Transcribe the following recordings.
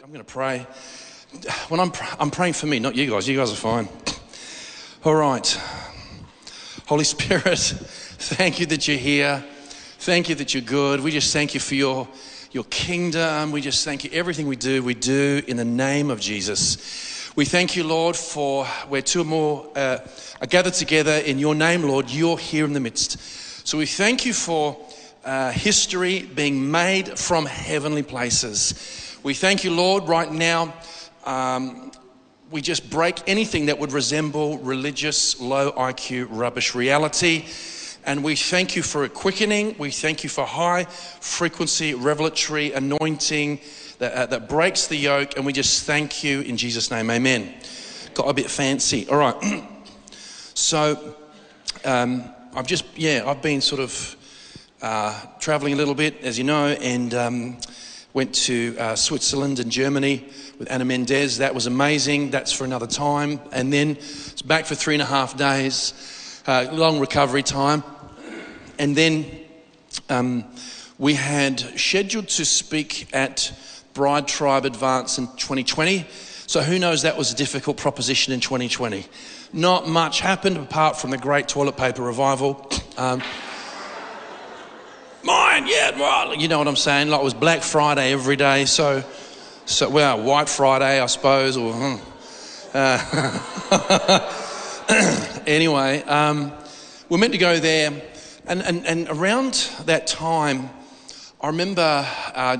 I'm going to pray. When I'm, I'm praying for me, not you guys. You guys are fine. All right. Holy Spirit, thank you that you're here. Thank you that you're good. We just thank you for your, your kingdom. We just thank you. Everything we do, we do in the name of Jesus. We thank you, Lord, for where two or more uh, are gathered together in your name, Lord, you're here in the midst. So we thank you for uh, history being made from heavenly places. We thank you, Lord, right now. Um, we just break anything that would resemble religious, low IQ, rubbish reality. And we thank you for a quickening. We thank you for high frequency, revelatory anointing that, uh, that breaks the yoke. And we just thank you in Jesus' name. Amen. Got a bit fancy. All right. so, um, I've just, yeah, I've been sort of uh, traveling a little bit, as you know, and. Um, Went to uh, Switzerland and Germany with Anna Mendez. That was amazing. That's for another time. And then it's back for three and a half days, uh, long recovery time. And then um, we had scheduled to speak at Bride Tribe Advance in 2020. So who knows that was a difficult proposition in 2020. Not much happened apart from the great toilet paper revival. Um, mine, yeah, well, you know what I'm saying? Like it was Black Friday every day, so, so well, White Friday, I suppose, or, hmm. uh, anyway, um, we're meant to go there, and, and, and around that time, I remember, uh,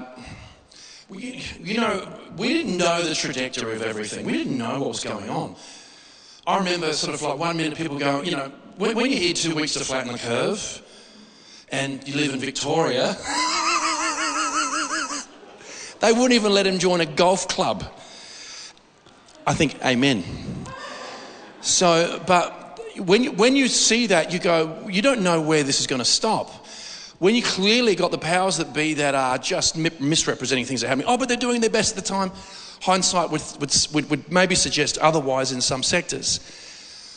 we, you know, we didn't know the trajectory of everything. We didn't know what was going on. I remember sort of like one minute people going, you know, when, when you're here two weeks to flatten the curve, and you live in Victoria, they wouldn't even let him join a golf club. I think, Amen. So, but when you, when you see that, you go, you don't know where this is going to stop. When you clearly got the powers that be that are just misrepresenting things that are happening, oh, but they're doing their best at the time, hindsight would, would, would maybe suggest otherwise in some sectors.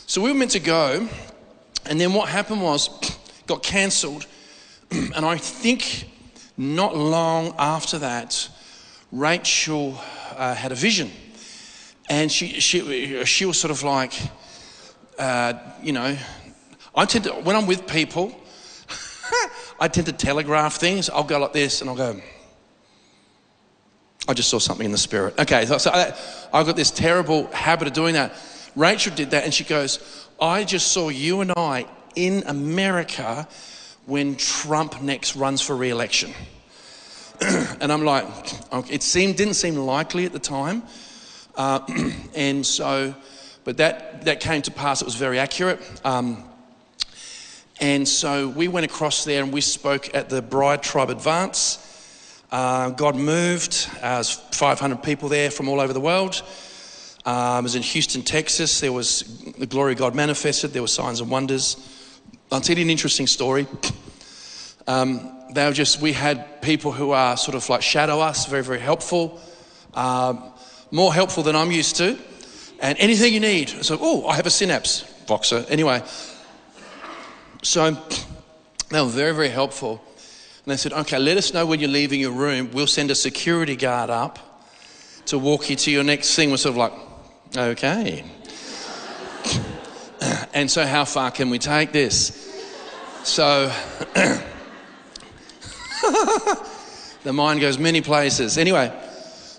So we were meant to go, and then what happened was, got cancelled, and I think not long after that, Rachel uh, had a vision. And she, she, she was sort of like, uh, you know, I tend to, when I'm with people, I tend to telegraph things. I'll go like this and I'll go, I just saw something in the spirit. Okay, so, so I, I've got this terrible habit of doing that. Rachel did that and she goes, I just saw you and I in America when Trump next runs for re election. and I'm like, it seemed, didn't seem likely at the time. Uh, and so, but that, that came to pass, it was very accurate. Um, and so we went across there and we spoke at the Bride Tribe Advance. Uh, God moved. Uh, there was 500 people there from all over the world. Um, it was in Houston, Texas. There was the glory of God manifested. There were signs and wonders. I'll tell you an interesting story. Um, they were just, we had people who are sort of like shadow us, very, very helpful, um, more helpful than I'm used to. And anything you need. So, oh, I have a synapse, Voxer. Anyway, so they were very, very helpful. And they said, okay, let us know when you're leaving your room. We'll send a security guard up to walk you to your next thing. We're sort of like, okay. and so, how far can we take this? So, the mind goes many places. Anyway,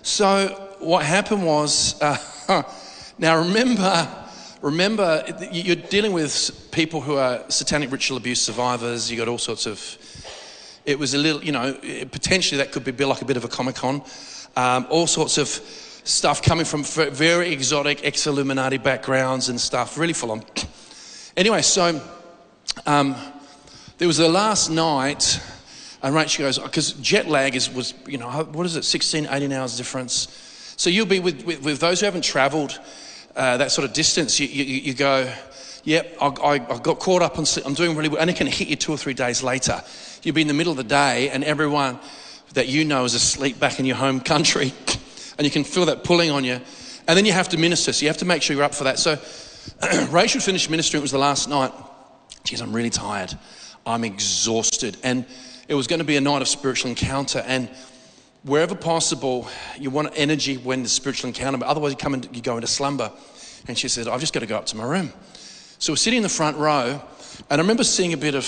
so what happened was, uh, now remember, remember, you're dealing with people who are satanic ritual abuse survivors. You got all sorts of. It was a little, you know, potentially that could be like a bit of a comic con. Um, all sorts of stuff coming from very exotic ex Illuminati backgrounds and stuff, really full on. Anyway, so um, there was the last night, and Rachel goes, because jet lag is, was, you know, what is it, 16, 18 hours difference. So you'll be with, with, with those who haven't traveled uh, that sort of distance, you, you, you go, yep, I, I, I, got caught up on I'm doing really well, and it can hit you two or three days later. You'll be in the middle of the day, and everyone that you know is asleep back in your home country, and you can feel that pulling on you. And then you have to minister, so you have to make sure you're up for that. So Rachel finished ministering, it was the last night. Geez, I'm really tired. I'm exhausted. And it was going to be a night of spiritual encounter. And wherever possible, you want energy when the spiritual encounter, but otherwise you come and you go into slumber. And she said, I've just got to go up to my room. So we're sitting in the front row, and I remember seeing a bit of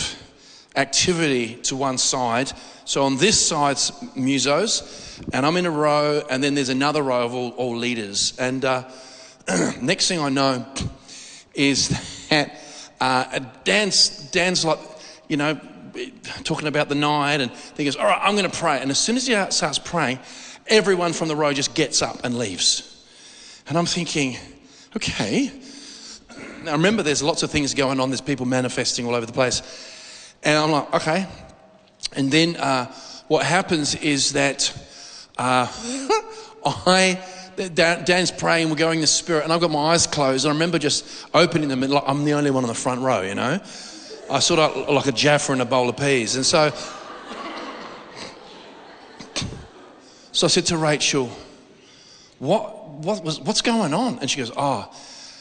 activity to one side. So on this side's musos, and I'm in a row, and then there's another row of all, all leaders. And uh, next thing I know is that uh, Dan's, Dan's like, you know, talking about the night, and he goes, All right, I'm going to pray. And as soon as he starts praying, everyone from the row just gets up and leaves. And I'm thinking, Okay. Now remember, there's lots of things going on, there's people manifesting all over the place. And I'm like, Okay. And then uh, what happens is that uh, I. Dan's praying, we're going in the spirit, and I've got my eyes closed. And I remember just opening them, and like I'm the only one on the front row, you know. I sort of like a Jaffa in a bowl of peas. And so, so I said to Rachel, what, what was, what's going on? And she goes, oh,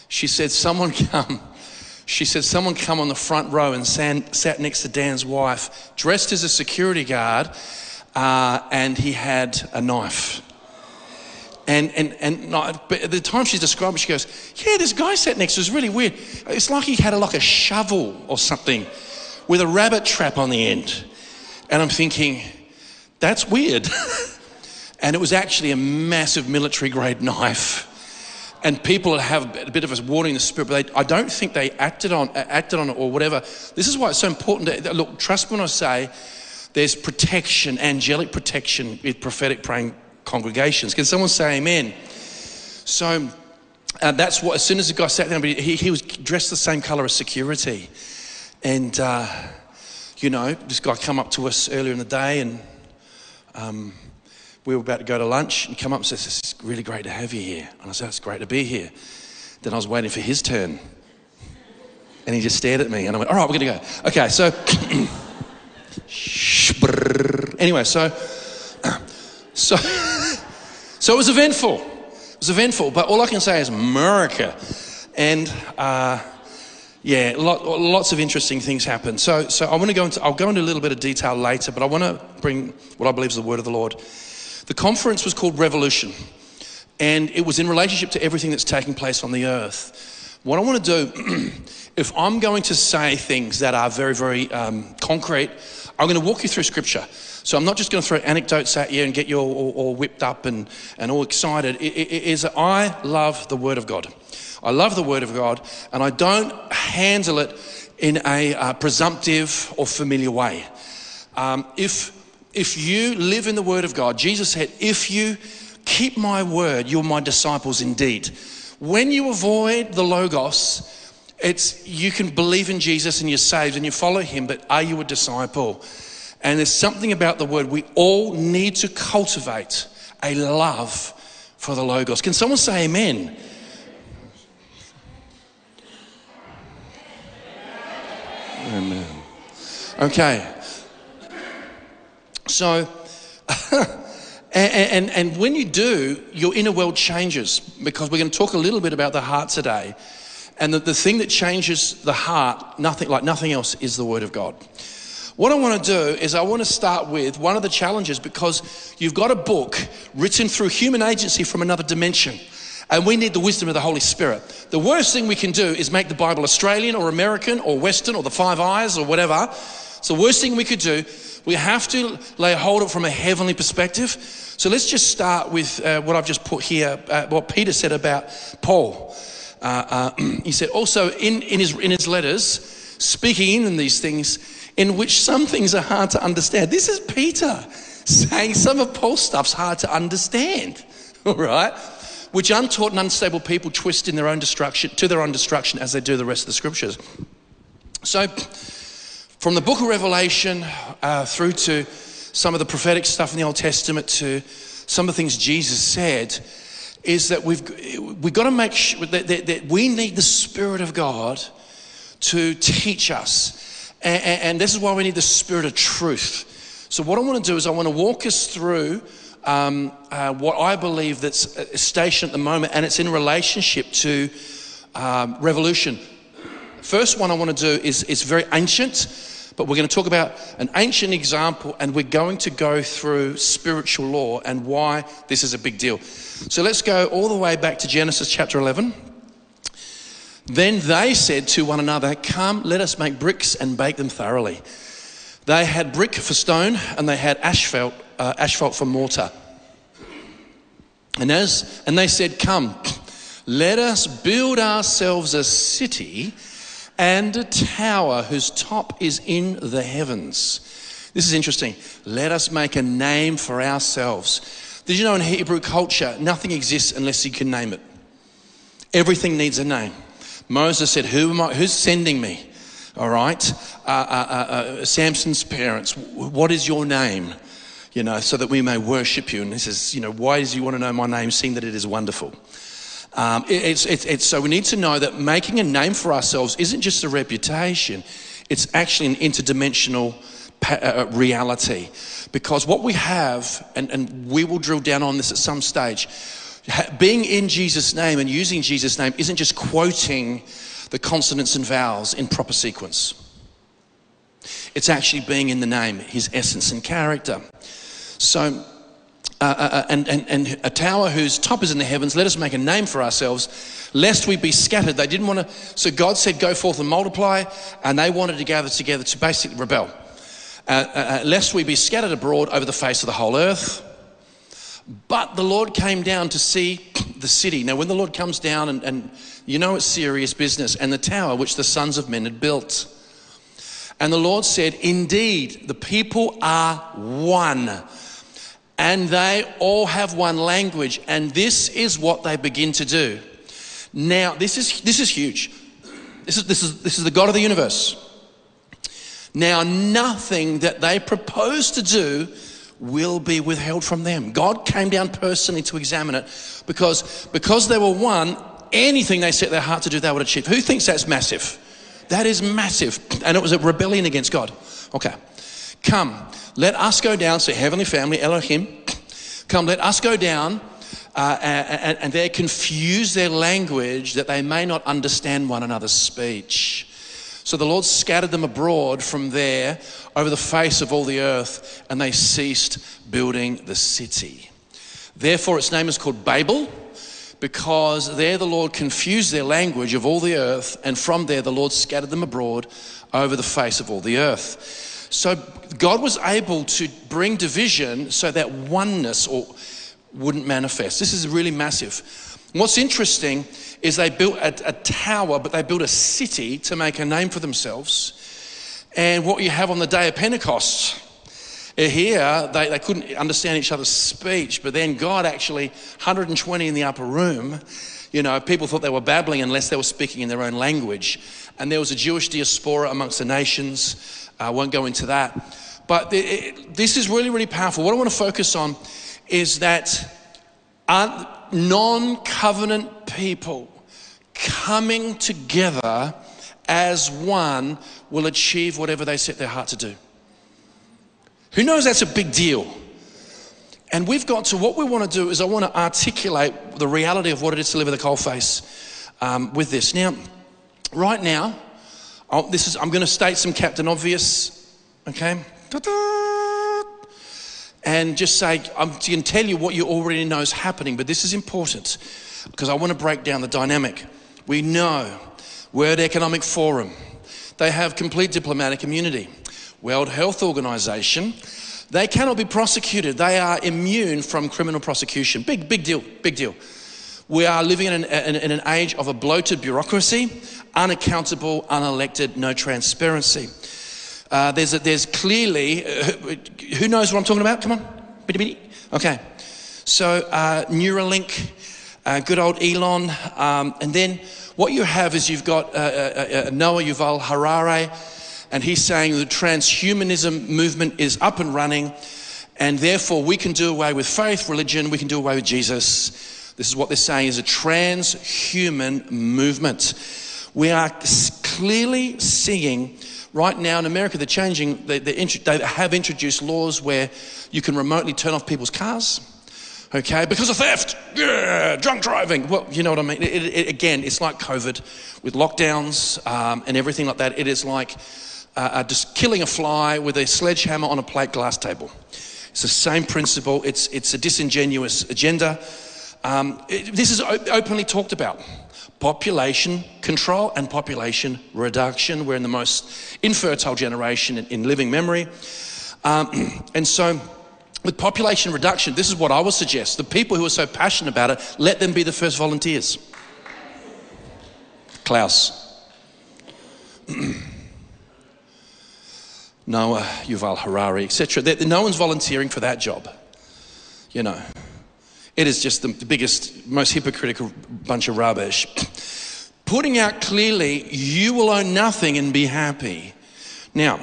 she said, someone come. She said, someone come on the front row and sat next to Dan's wife, dressed as a security guard, uh, and he had a knife. And, and, and not, but at the time she's describing she goes, Yeah, this guy sat next to us, really weird. It's like he had a, like a shovel or something with a rabbit trap on the end. And I'm thinking, That's weird. and it was actually a massive military grade knife. And people have a bit of a warning in the spirit, but they, I don't think they acted on, acted on it or whatever. This is why it's so important. To, look, trust me when I say there's protection, angelic protection with prophetic praying congregations. Can someone say amen? So uh, that's what, as soon as the guy sat down, he, he was dressed the same color as security. And, uh, you know, this guy come up to us earlier in the day and um, we were about to go to lunch and come up and says, it's really great to have you here. And I said, it's great to be here. Then I was waiting for his turn. And he just stared at me and I went, all right, we're going to go. Okay, so, anyway, so, so, so it was eventful. It was eventful, but all I can say is America. And uh, yeah, lot, lots of interesting things happen. So, so I want to go into, I'll go into a little bit of detail later, but I want to bring what I believe is the word of the Lord. The conference was called Revolution, and it was in relationship to everything that's taking place on the earth. What I want to do, if I'm going to say things that are very, very um, concrete, I'm going to walk you through scripture. So I'm not just going to throw anecdotes at you and get you all, all whipped up and, and all excited. It, it, it is I love the Word of God. I love the Word of God, and I don't handle it in a uh, presumptive or familiar way. Um, if if you live in the Word of God, Jesus said, "If you keep my word, you're my disciples indeed." When you avoid the logos, it's you can believe in Jesus and you're saved and you follow Him, but are you a disciple? And there's something about the word we all need to cultivate a love for the Logos. Can someone say amen? Amen. Okay. So, and, and, and, when you do, your inner world changes because we're going to talk a little bit about the heart today. And the, the thing that changes the heart, nothing like nothing else, is the Word of God. What I want to do is I want to start with one of the challenges because you've got a book written through human agency from another dimension. And we need the wisdom of the Holy Spirit. The worst thing we can do is make the Bible Australian or American or Western or the Five Eyes or whatever. It's the worst thing we could do. We have to lay hold of it from a heavenly perspective. So let's just start with uh, what I've just put here, uh, what Peter said about Paul. Uh, uh he said also in, in, his, in his letters, speaking in these things, in which some things are hard to understand. This is Peter saying some of Paul's stuff's hard to understand, all right? Which untaught and unstable people twist in their own destruction, to their own destruction as they do the rest of the scriptures. So, from the book of Revelation uh, through to some of the prophetic stuff in the Old Testament to some of the things Jesus said, is that we've, we've got to make sure that, that, that we need the Spirit of God to teach us and, and this is why we need the spirit of truth. So, what I want to do is, I want to walk us through um, uh, what I believe that's a station at the moment, and it's in relationship to um, revolution. First one I want to do is, is very ancient, but we're going to talk about an ancient example and we're going to go through spiritual law and why this is a big deal. So let's go all the way back to Genesis chapter 11. Then they said to one another, Come, let us make bricks and bake them thoroughly. They had brick for stone and they had asphalt, uh, asphalt for mortar. And, as, and they said, Come, let us build ourselves a city and a tower whose top is in the heavens. This is interesting. Let us make a name for ourselves. Did you know in Hebrew culture, nothing exists unless you can name it? Everything needs a name. Moses said, Who am I, Who's sending me? All right. Uh, uh, uh, uh, Samson's parents, what is your name? You know, so that we may worship you. And he says, You know, why does you want to know my name, seeing that it is wonderful? Um, it, it's, it's, it's, so we need to know that making a name for ourselves isn't just a reputation, it's actually an interdimensional uh, uh, reality. Because what we have, and, and we will drill down on this at some stage, being in Jesus' name and using Jesus' name isn't just quoting the consonants and vowels in proper sequence. It's actually being in the name, his essence and character. So, uh, uh, uh and, and, and a tower whose top is in the heavens, let us make a name for ourselves, lest we be scattered. They didn't want to, so God said, Go forth and multiply, and they wanted to gather together to basically rebel. Uh, uh, lest we be scattered abroad over the face of the whole earth. But the Lord came down to see the city. Now, when the Lord comes down, and, and you know it's serious business, and the tower which the sons of men had built. And the Lord said, Indeed, the people are one, and they all have one language, and this is what they begin to do. Now, this is, this is huge. This is, this, is, this is the God of the universe. Now, nothing that they propose to do will be withheld from them. God came down personally to examine it because, because they were one, anything they set their heart to do, they would achieve. Who thinks that's massive? That is massive. And it was a rebellion against God. Okay. Come, let us go down. So, Heavenly Family, Elohim, come, let us go down. Uh, and, and they confuse their language that they may not understand one another's speech. So the Lord scattered them abroad from there over the face of all the earth, and they ceased building the city. Therefore, its name is called Babel, because there the Lord confused their language of all the earth, and from there the Lord scattered them abroad over the face of all the earth. So God was able to bring division so that oneness or wouldn't manifest. This is really massive. What's interesting is they built a, a, tower, but they built a city to make a name for themselves. And what you have on the day of Pentecost, eh, here they, they couldn't understand each other's speech, but then God actually, 120 in the upper room, you know, people thought they were babbling unless they were speaking in their own language. And there was a Jewish diaspora amongst the nations. I won't go into that. But it, this is really, really powerful. What I want to focus on is that non covenant people coming together as one will achieve whatever they set their heart to do. Who knows that's a big deal? And we've got to, what we want to do is I want to articulate the reality of what it is to live with a cold face um, with this. Now, right now, I'll, this is, I'm going to state some Captain Obvious, okay? And just say, I'm going to tell you what you already know is happening, but this is important because I want to break down the dynamic. We know World Economic Forum, they have complete diplomatic immunity. World Health Organization, they cannot be prosecuted. They are immune from criminal prosecution. Big, big deal, big deal. We are living in an, in an age of a bloated bureaucracy, unaccountable, unelected, no transparency. Uh, there's, a, there's clearly, uh, who knows what I'm talking about? Come on. Okay. So, uh, Neuralink, uh, good old Elon. Um, and then what you have is you've got uh, Noah Yuval Harari, and he's saying the transhumanism movement is up and running, and therefore we can do away with faith, religion, we can do away with Jesus. This is what they're saying is a transhuman movement. We are clearly seeing right now in America, they're changing, they, they have introduced laws where you can remotely turn off people's cars okay, because of theft, yeah, drunk driving. Well, you know what I mean? It, it, again, it's like COVID with lockdowns um, and everything like that. It is like uh, just killing a fly with a sledgehammer on a plate glass table. It's the same principle. It's, it's a disingenuous agenda. Um, it, this is openly talked about. Population control and population reduction. We're in the most infertile generation in, in living memory. Um, and so, with population reduction, this is what I would suggest. The people who are so passionate about it, let them be the first volunteers. Klaus. Noah, Yuval Harari, etc. No one's volunteering for that job. You know, it is just the, biggest, most hypocritical bunch of rubbish. Putting out clearly, you will own nothing and be happy. Now,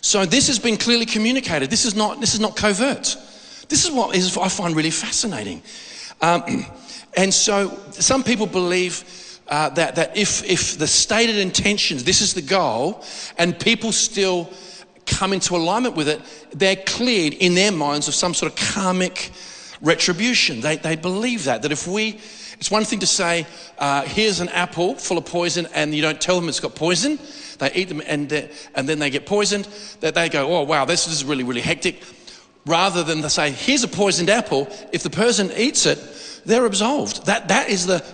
so this has been clearly communicated. This is not, this is not covert. This is what is, I find really fascinating. Um, and so some people believe uh, that, that if, if the stated intentions, this is the goal, and people still come into alignment with it, they're cleared in their minds of some sort of karmic retribution. They, they believe that, that if we, it's one thing to say, uh, here's an apple full of poison, and you don't tell them it's got poison. They eat them, and, and then they get poisoned. That they go, oh, wow, this is really, really hectic. Rather than they say, here's a poisoned apple. If the person eats it, they're absolved. That, that is the,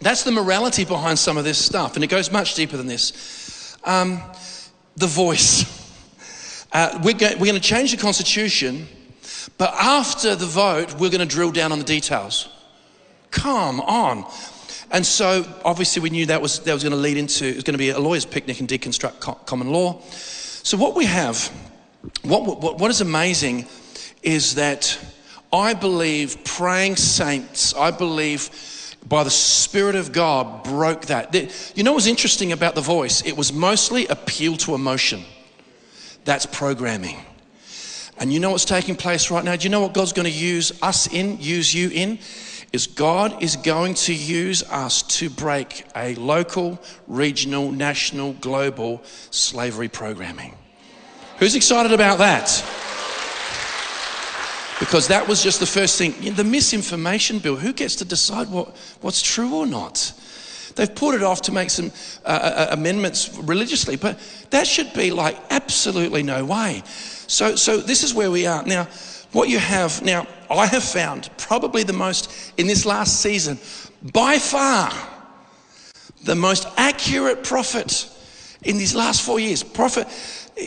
that's the morality behind some of this stuff, and it goes much deeper than this. Um, the voice. Uh, we're, we're going to change the Constitution, but after the vote, we're going to drill down on the details. Come on. And so, obviously, we knew that was, that was going to lead into, it was going to be a lawyer's picnic and deconstruct co- common law. So, what we have, what, what, what is amazing is that I believe praying saints, I believe by the Spirit of God, broke that. You know what's interesting about the voice? It was mostly appeal to emotion. That's programming. And you know what's taking place right now? Do you know what God's going to use us in, use you in? Is God is going to use us to break a local, regional, national, global slavery programming. Who's excited about that? because that was just the first thing. The misinformation bill, who gets to decide what, what's true or not? They've put it off to make some uh, uh, amendments religiously, but that should be like absolutely no way. So, so this is where we are. Now, what you have, now, I have found probably the most, in this last season, by far, the most accurate prophet in these last four years. Prophet,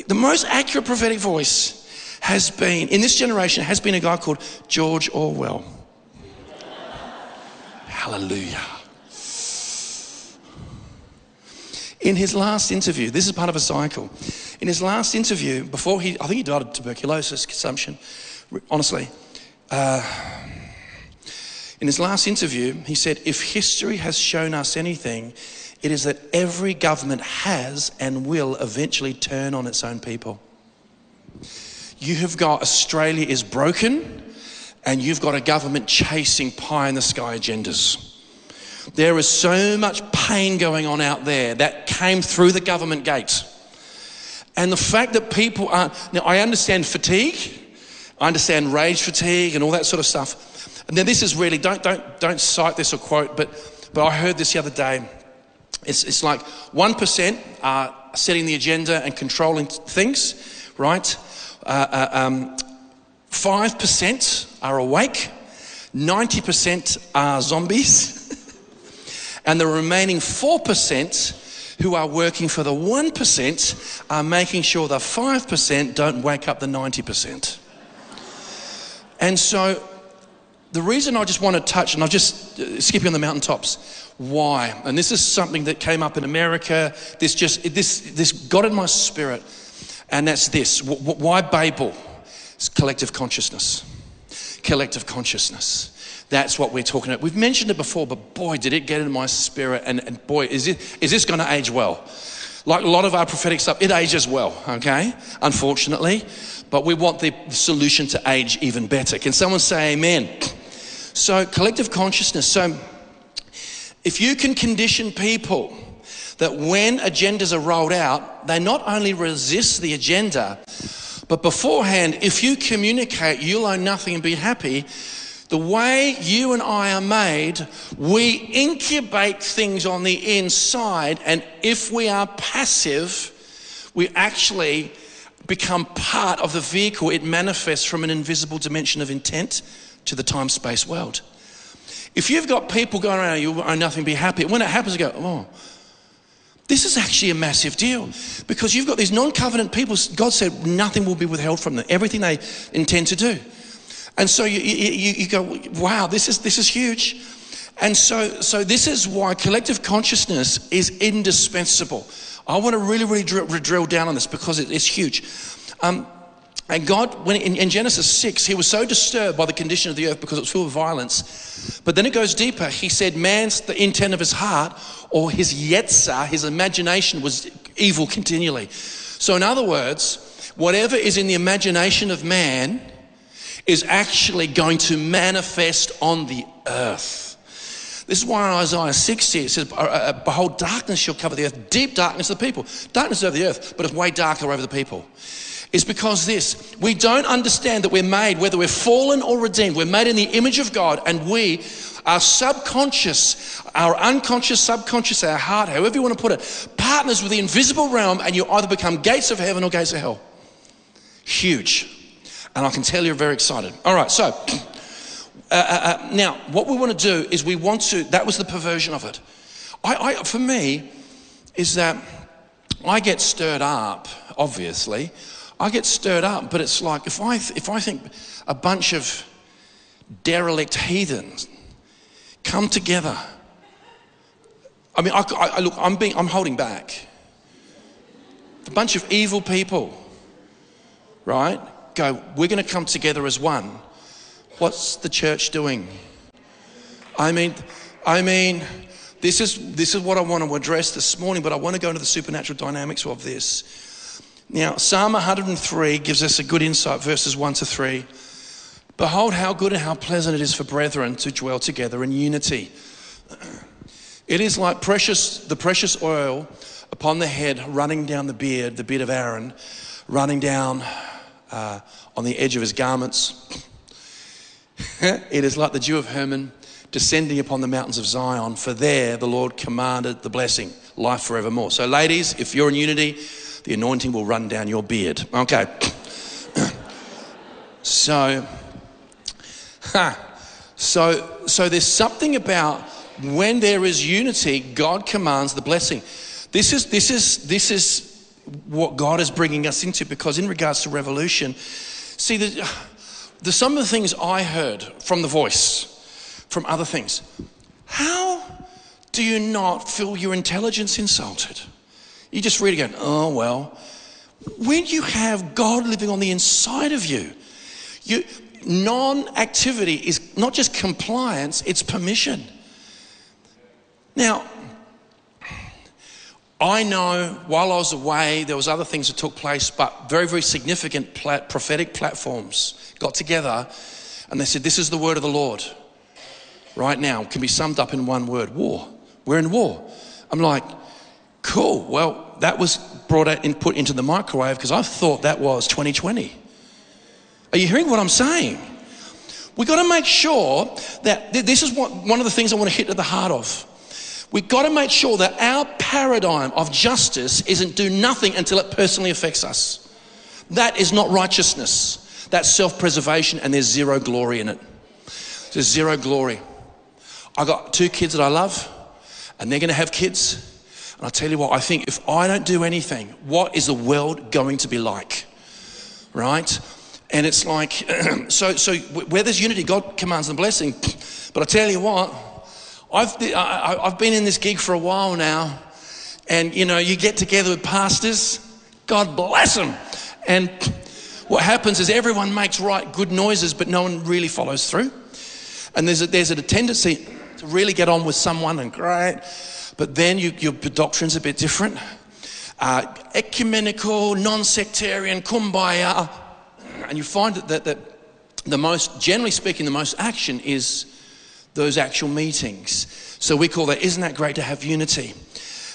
the most accurate prophetic voice has been, in this generation, has been a guy called George Orwell. Hallelujah. In his last interview, this is part of a cycle. In his last interview, before he, I think he died of tuberculosis consumption, honestly. Uh, in his last interview, he said, If history has shown us anything, it is that every government has and will eventually turn on its own people. You have got Australia is broken, and you've got a government chasing pie in the sky agendas. There is so much pain going on out there that came through the government gate. And the fact that people are now, I understand fatigue, I understand rage fatigue and all that sort of stuff. And then this is really don't don't don't cite this or quote, but but I heard this the other day. It's it's like one percent are setting the agenda and controlling things, right? Uh, uh, um, 5% are awake, 90% are zombies, and the remaining 4% who are working for the 1% are making sure the 5% don't wake up the 90%. And so the reason I just want to touch, and I'll just uh, skip on the mountaintops, why? And this is something that came up in America. This just, this, this got in my spirit. And that's this why Babel? It's collective consciousness. Collective consciousness. That's what we're talking about. We've mentioned it before, but boy, did it get in my spirit. And, and boy, is, it, is this going to age well? Like a lot of our prophetic stuff, it ages well, okay? Unfortunately. But we want the solution to age even better. Can someone say amen? So, collective consciousness. So, if you can condition people that when agendas are rolled out, they not only resist the agenda, but beforehand, if you communicate, you'll own nothing and be happy, The way you and I are made, we incubate things on the inside, and if we are passive, we actually become part of the vehicle. It manifests from an invisible dimension of intent to the time space world. If you've got people going around, you are nothing be happy. When it happens, you go, oh, this is actually a massive deal because you've got these non covenant people. God said nothing will be withheld from them, everything they intend to do. And so you, you, you go, wow, this is, this is huge. And so, so this is why collective consciousness is indispensable. I want to really, really drill, drill down on this because it, it's huge. Um, and God, when in, in, Genesis 6, he was so disturbed by the condition of the earth because it was full of violence. But then it goes deeper. He said, man's the intent of his heart or his yetzer, his imagination was evil continually. So, in other words, whatever is in the imagination of man is actually going to manifest on the earth. This is why in Isaiah 60 it says, uh, uh, Behold, darkness shall cover the earth, deep darkness of the people. Darkness over the earth, but it's way darker over the people. It's because this, we don't understand that we're made, whether we're fallen or redeemed, we're made in the image of God, and we our subconscious, our unconscious, subconscious, our heart, however you want to put it, partners with the invisible realm, and you either become gates of heaven or gates of hell. Huge. And I can tell you're very excited. All right, so uh, uh, uh, now what we want to do is we want to, that was the perversion of it. I, I, for me, is that I get stirred up, obviously. I get stirred up, but it's like if I, if I think a bunch of derelict heathens come together. I mean, I, I, look, I'm, being, I'm holding back. A bunch of evil people, right? Go, we're going to come together as one. What's the church doing? I mean, I mean, this is, this is what I want to address this morning, but I want to go into the supernatural dynamics of this. Now, Psalm 103 gives us a good insight, verses 1 to 3. Behold, how good and how pleasant it is for brethren to dwell together in unity. It is like precious, the precious oil upon the head running down the beard, the beard of Aaron, running down uh, on the edge of his garments. it is like the dew of Hermon descending upon the mountains of Zion, for there the Lord commanded the blessing, life forevermore. So, ladies, if you're in unity, the anointing will run down your beard. Okay. so, so, so there's something about when there is unity, God commands the blessing. This is, this is, this is what God is bringing us into because, in regards to revolution, see, the, the, some of the things I heard from the voice, from other things, how do you not feel your intelligence insulted? You just read again, oh, well. When you have God living on the inside of you, you non activity is not just compliance, it's permission. Now, I know while I was away, there was other things that took place, but very, very significant plat- prophetic platforms got together and they said, this is the word of the Lord. Right now, can be summed up in one word, war. We're in war. I'm like, cool. Well, that was brought out and put into the microwave because I thought that was 2020. Are you hearing what I'm saying? We've got to make sure that this is what, one of the things I want to hit at the heart of. We've got to make sure that our paradigm of justice isn't do nothing until it personally affects us. That is not righteousness. That's self preservation, and there's zero glory in it. There's zero glory. I got two kids that I love, and they're going to have kids. And I tell you what, I think if I don't do anything, what is the world going to be like? Right? And it's like, so, so where there's unity, God commands the blessing. But I tell you what, I've, I've been in this gig for a while now, and you know, you get together with pastors, God bless them. And what happens is everyone makes right good noises, but no one really follows through. And there's a, there's a tendency to really get on with someone and great, but then you, your doctrine's a bit different. Uh, ecumenical, non sectarian, kumbaya. And you find that, that, that the most, generally speaking, the most action is those actual meetings. So we call that, isn't that great to have unity?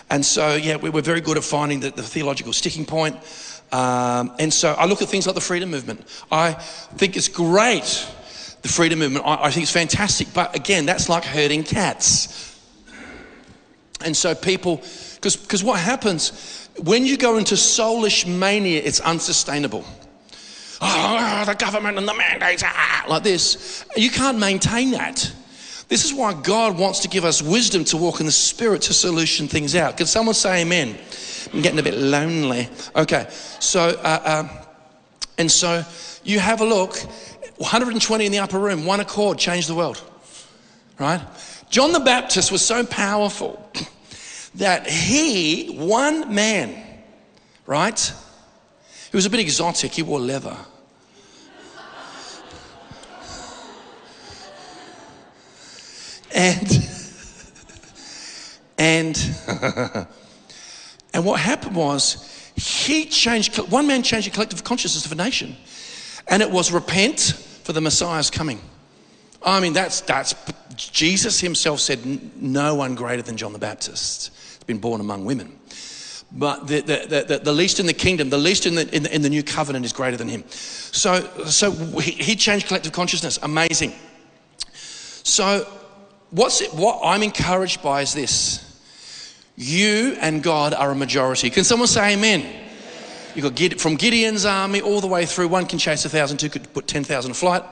And so, yeah, we were very good at finding the, the theological sticking point. Um, and so I look at things like the freedom movement. I think it's great the freedom movement, I, I think it's fantastic. But again, that's like herding cats. And so people, because what happens when you go into soulish mania, it's unsustainable. Oh, the government and the mandates, ah, like this. You can't maintain that. This is why God wants to give us wisdom to walk in the Spirit to solution things out. Can someone say amen? I'm getting a bit lonely. Okay, so, uh, uh, and so you have a look 120 in the upper room, one accord changed the world, right? John the Baptist was so powerful that he, one man, right? He was a bit exotic, he wore leather. And, and, and what happened was he changed, one man changed the collective consciousness of a nation. And it was repent for the Messiah's coming. I mean, that's, that's, Jesus himself said, no one greater than John the Baptist has been born among women. But the, the, the, the, least in the kingdom, the least in the, in the, in the new covenant is greater than him. So, so he, he changed collective consciousness. Amazing. So what's it, what I'm encouraged by is this. You and God are a majority. Can someone say amen? You've got from Gideon's army all the way through. One can chase a thousand, two could put 10,000 flight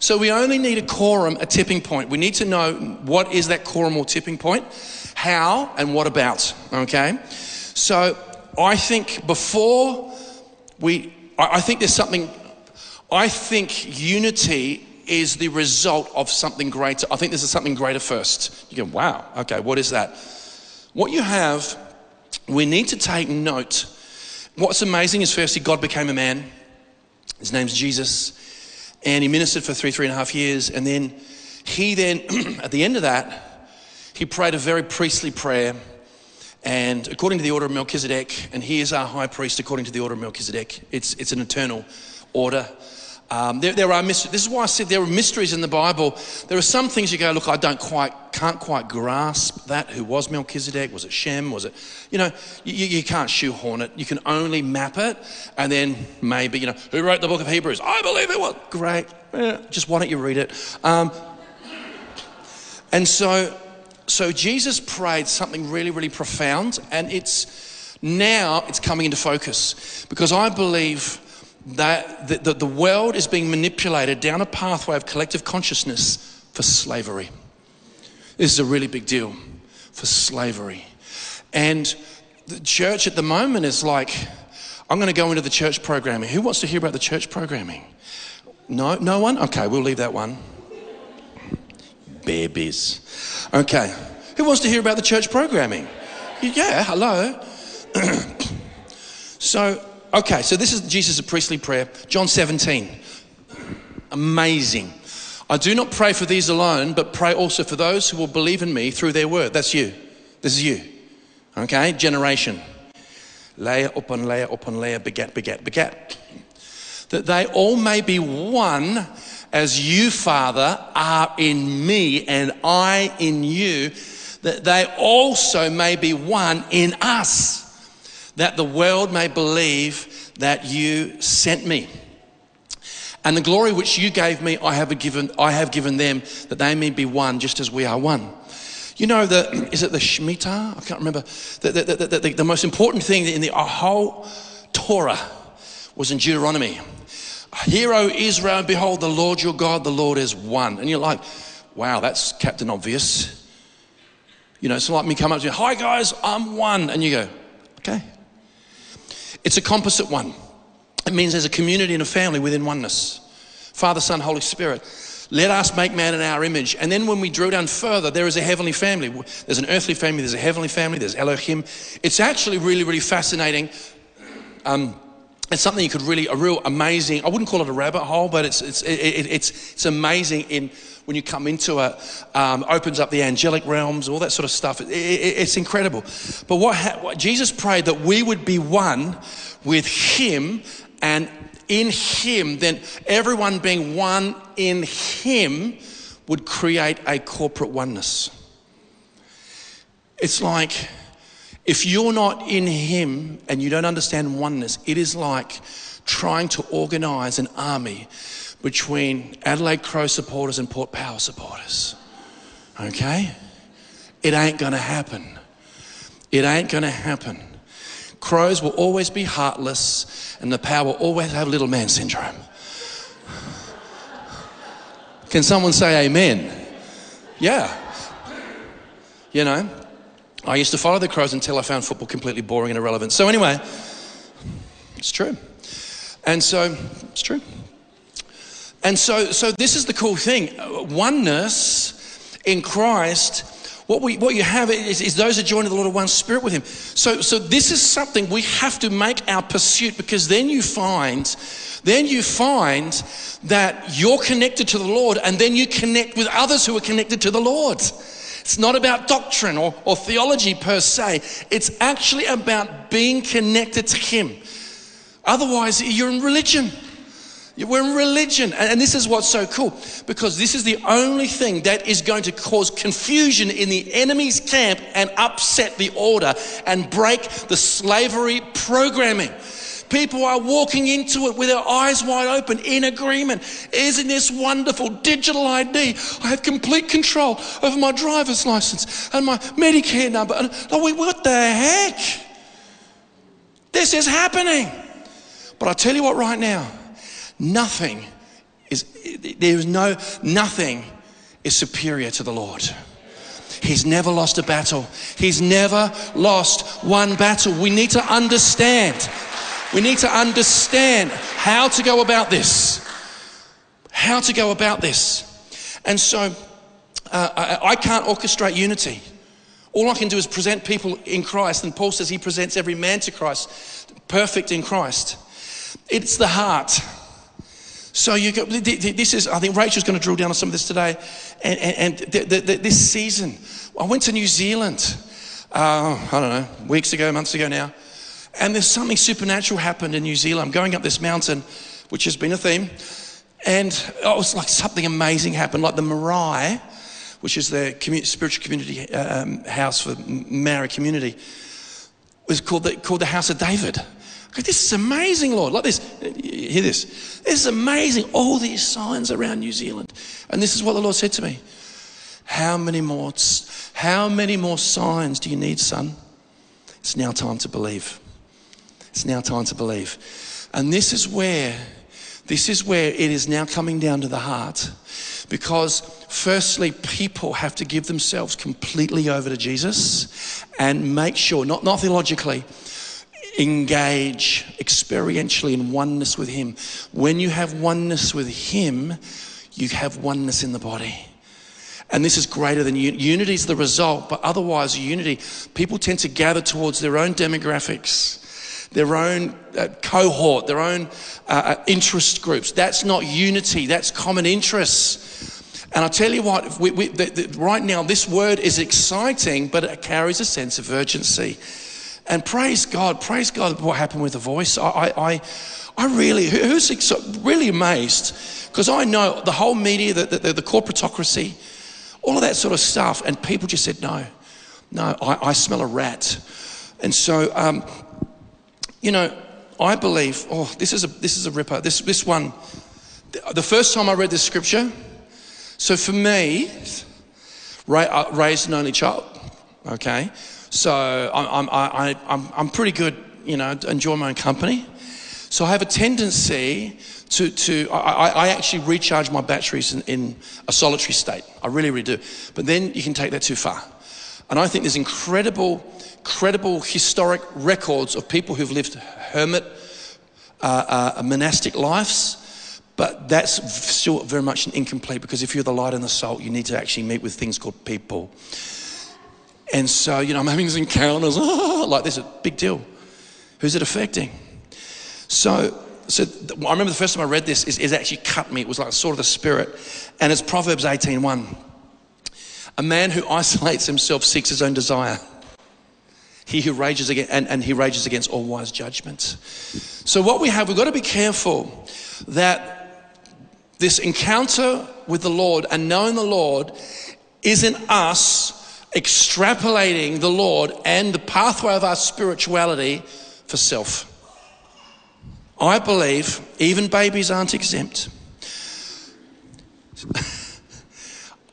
So we only need a quorum, a tipping point. We need to know what is that quorum or tipping point, how, and what about. Okay? So I think before we, I think there's something, I think unity is the result of something greater. I think this is something greater first. You go, wow, okay, what is that? What you have, we need to take note. What's amazing is firstly, God became a man. His name's Jesus. And he ministered for three, three and a half years. And then he then, at the end of that, he prayed a very priestly prayer. And according to the order of Melchizedek, and he is our high priest according to the order of Melchizedek, it's, it's an eternal order. Um, there, there, are mysteries. This is why I said there are mysteries in the Bible. There are some things you go, look, I don't quite, can't quite grasp that. Who was Melchizedek? Was it Shem? Was it, you know, you, you can't shoehorn it. You can only map it, and then maybe, you know, who wrote the book of Hebrews? I believe it was great. Yeah, just why don't you read it? Um, and so, so Jesus prayed something really, really profound, and it's now it's coming into focus because I believe that the, the, the world is being manipulated down a pathway of collective consciousness for slavery. This is a really big deal for slavery. And the church at the moment is like, I'm going to go into the church programming. Who wants to hear about the church programming? No, no one? Okay, we'll leave that one. Babies. Okay. Who wants to hear about the church programming? Yeah, hello. so Okay, so this is Jesus' priestly prayer, John 17. Amazing. I do not pray for these alone, but pray also for those who will believe in me through their word. That's you. This is you. Okay, generation. Layer upon layer upon layer, beget, beget, beget. That they all may be one as you, Father, are in me and I in you, that they also may be one in us that the world may believe that you sent me. And the glory which you gave me, I have given, I have given them, that they may be one, just as we are one. You know, the, is it the Shemitah? I can't remember. The, the, the, the, most important thing in the whole Torah was in Deuteronomy. Hear, O Israel, behold, the Lord your God, the Lord is one. And you're like, wow, that's Captain Obvious. You know, it's like me come up to you, hi guys, I'm one. And you go, okay, it's a composite one. It means there's a community and a family within oneness. Father, Son, Holy Spirit. Let us make man in our image. And then when we drill down further, there is a heavenly family. There's an earthly family, there's a heavenly family, there's Elohim. It's actually really, really fascinating. Um, it's something you could really, a real amazing, I wouldn't call it a rabbit hole, but it's, it's, it, it, it's, it's amazing in when you come into it, um, opens up the angelic realms, all that sort of stuff. It, it, it's incredible. But what, what Jesus prayed that we would be one with Him and in Him, then everyone being one in Him would create a corporate oneness. It's like if you're not in Him and you don't understand oneness, it is like trying to organize an army between Adelaide Crow supporters and Port Power supporters. Okay? It ain't going to happen. It ain't going to happen. Crows will always be heartless, and the power will always have little man syndrome. Can someone say amen? Yeah. You know, I used to follow the Crows until I found football completely boring and irrelevant. So, anyway, it's true. And so, it's true. And so, so this is the cool thing oneness in Christ what, we, what you have is, is those that join the Lord of one spirit with Him. So, so this is something we have to make our pursuit because then you find, then you find that you're connected to the Lord and then you connect with others who are connected to the Lord. It's not about doctrine or, or theology per se. It's actually about being connected to Him. Otherwise, you're in religion. We're in religion. And this is what's so cool because this is the only thing that is going to cause confusion in the enemy's camp and upset the order and break the slavery programming. People are walking into it with their eyes wide open in agreement. Isn't this wonderful? Digital ID. I have complete control over my driver's license and my Medicare number. And, oh, what the heck? This is happening. But I tell you what, right now, Nothing is, there is no, nothing is superior to the Lord. He's never lost a battle. He's never lost one battle. We need to understand. We need to understand how to go about this. How to go about this. And so uh, I, I can't orchestrate unity. All I can do is present people in Christ. And Paul says he presents every man to Christ, perfect in Christ. It's the heart. So you go, this is, I think Rachel's going to drill down on some of this today. And, and, and the, the, this season, I went to New Zealand, uh, I don't know, weeks ago, months ago now. And there's something supernatural happened in New Zealand. I'm going up this mountain, which has been a theme. And oh, it was like something amazing happened, like the Marae, which is the spiritual community um, house for Maori community, was called the, called the House of David. This is amazing, Lord. Like this. Hear this. This is amazing. All these signs around New Zealand. And this is what the Lord said to me. How many more, how many more signs do you need, son? It's now time to believe. It's now time to believe. And this is where, this is where it is now coming down to the heart. Because firstly, people have to give themselves completely over to Jesus and make sure, not, not theologically, engage experientially in oneness with Him. When you have oneness with Him, you have oneness in the body. And this is greater than unity. Unity is the result, but otherwise, unity, people tend to gather towards their own demographics, their own uh, cohort, their own uh, uh interest groups. That's not unity, that's common interests. And I tell you what, we, we, the, the, right now, this word is exciting, but it carries a sense of urgency. And praise God, praise God what happened with the voice. I, I, I really, who's really amazed? Because I know the whole media, the, the, the, corporatocracy, all of that sort of stuff, and people just said, no, no, I, I smell a rat. And so, um, you know, I believe, oh, this is a, this is a ripper. This, this one, the first time I read this scripture, so for me, uh, raised an only child, okay? So I'm, I'm, I'm, I'm pretty good, you know, enjoy my own company. So I have a tendency to, to I, I actually recharge my batteries in, in, a solitary state. I really, really do. But then you can take that too far. And I think there's incredible, credible historic records of people who've lived hermit, uh, uh, monastic lives. But that's still very much incomplete because if you're the light and the salt, you need to actually meet with things called people. And so, you know, I'm having these encounters, oh, like this, a big deal. Who's it affecting? So, so I remember the first time I read this, it, actually cut me. It was like sort of the spirit. And it's Proverbs 18.1. A man who isolates himself seeks his own desire. He who rages against, and, and he rages against all wise judgments. So what we have, we've got to be careful that this encounter with the Lord and knowing the Lord isn't us extrapolating the Lord and the pathway of our spirituality for self. I believe even babies aren't exempt.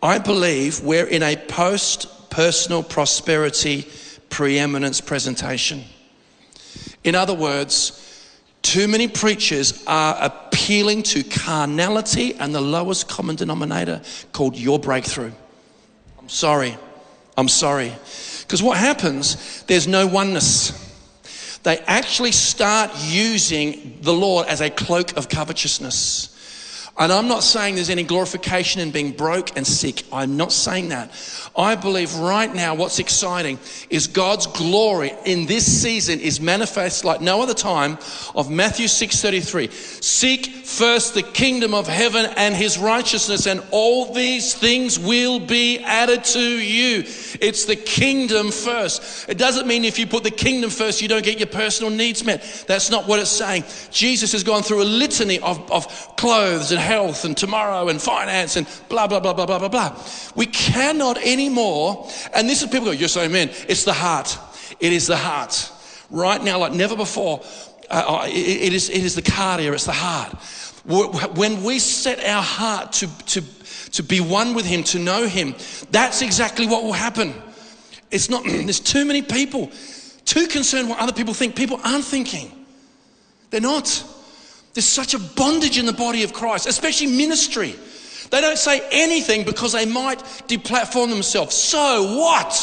I believe we're in a post personal prosperity preeminence presentation. In other words, too many preachers are appealing to carnality and the lowest common denominator called your breakthrough. I'm sorry. I'm sorry. Because what happens, there's no oneness. They actually start using the Lord as a cloak of covetousness. And I'm not saying there's any glorification in being broke and sick. I'm not saying that. I believe right now what's exciting is God's glory in this season is manifest like no other time of Matthew 6:33. Seek first the kingdom of heaven and his righteousness and all these things will be added to you. It's the kingdom first. It doesn't mean if you put the kingdom first you don't get your personal needs met. That's not what it's saying. Jesus has gone through a litany of, of clothes and health and tomorrow and finance and blah, blah, blah, blah, blah, blah, blah. We cannot anymore, and this is people go, yes, amen. It's the heart. It is the heart. Right now, like never before, uh, uh it, it, is, it is the cardia, it's the heart. When we set our heart to, to, to be one with Him, to know Him, that's exactly what will happen. It's not, there's too many people, too concerned what other people think. People aren't thinking. They're not. There's such a bondage in the body of Christ, especially ministry. They don't say anything because they might deplatform themselves. So what?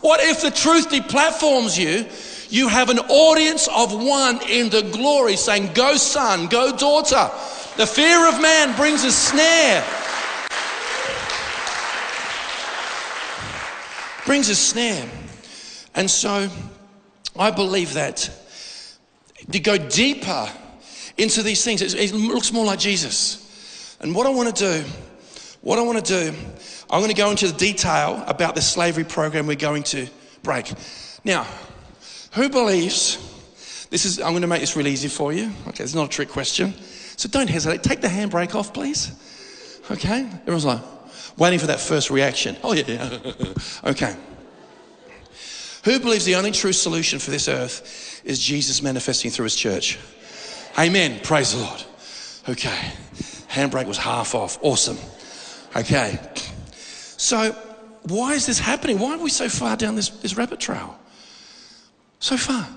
What if the truth deplatforms you? You have an audience of one in the glory saying, Go, son, go, daughter. The fear of man brings a snare. Brings a snare. And so I believe that to go deeper into these things. It, looks more like Jesus. And what I want to do, what I want to do, I'm going to go into the detail about the slavery program we're going to break. Now, who believes this is, I'm going to make this really easy for you. Okay, it's not a trick question. So don't hesitate. Take the handbrake off, please. Okay? Everyone's like, waiting for that first reaction. Oh, yeah, yeah. okay. Who believes the only true solution for this earth is Jesus manifesting through his church? Amen. Praise the Lord. Okay. Handbrake was half off. Awesome. Okay. So, why is this happening? Why are we so far down this, this rabbit trail? So far.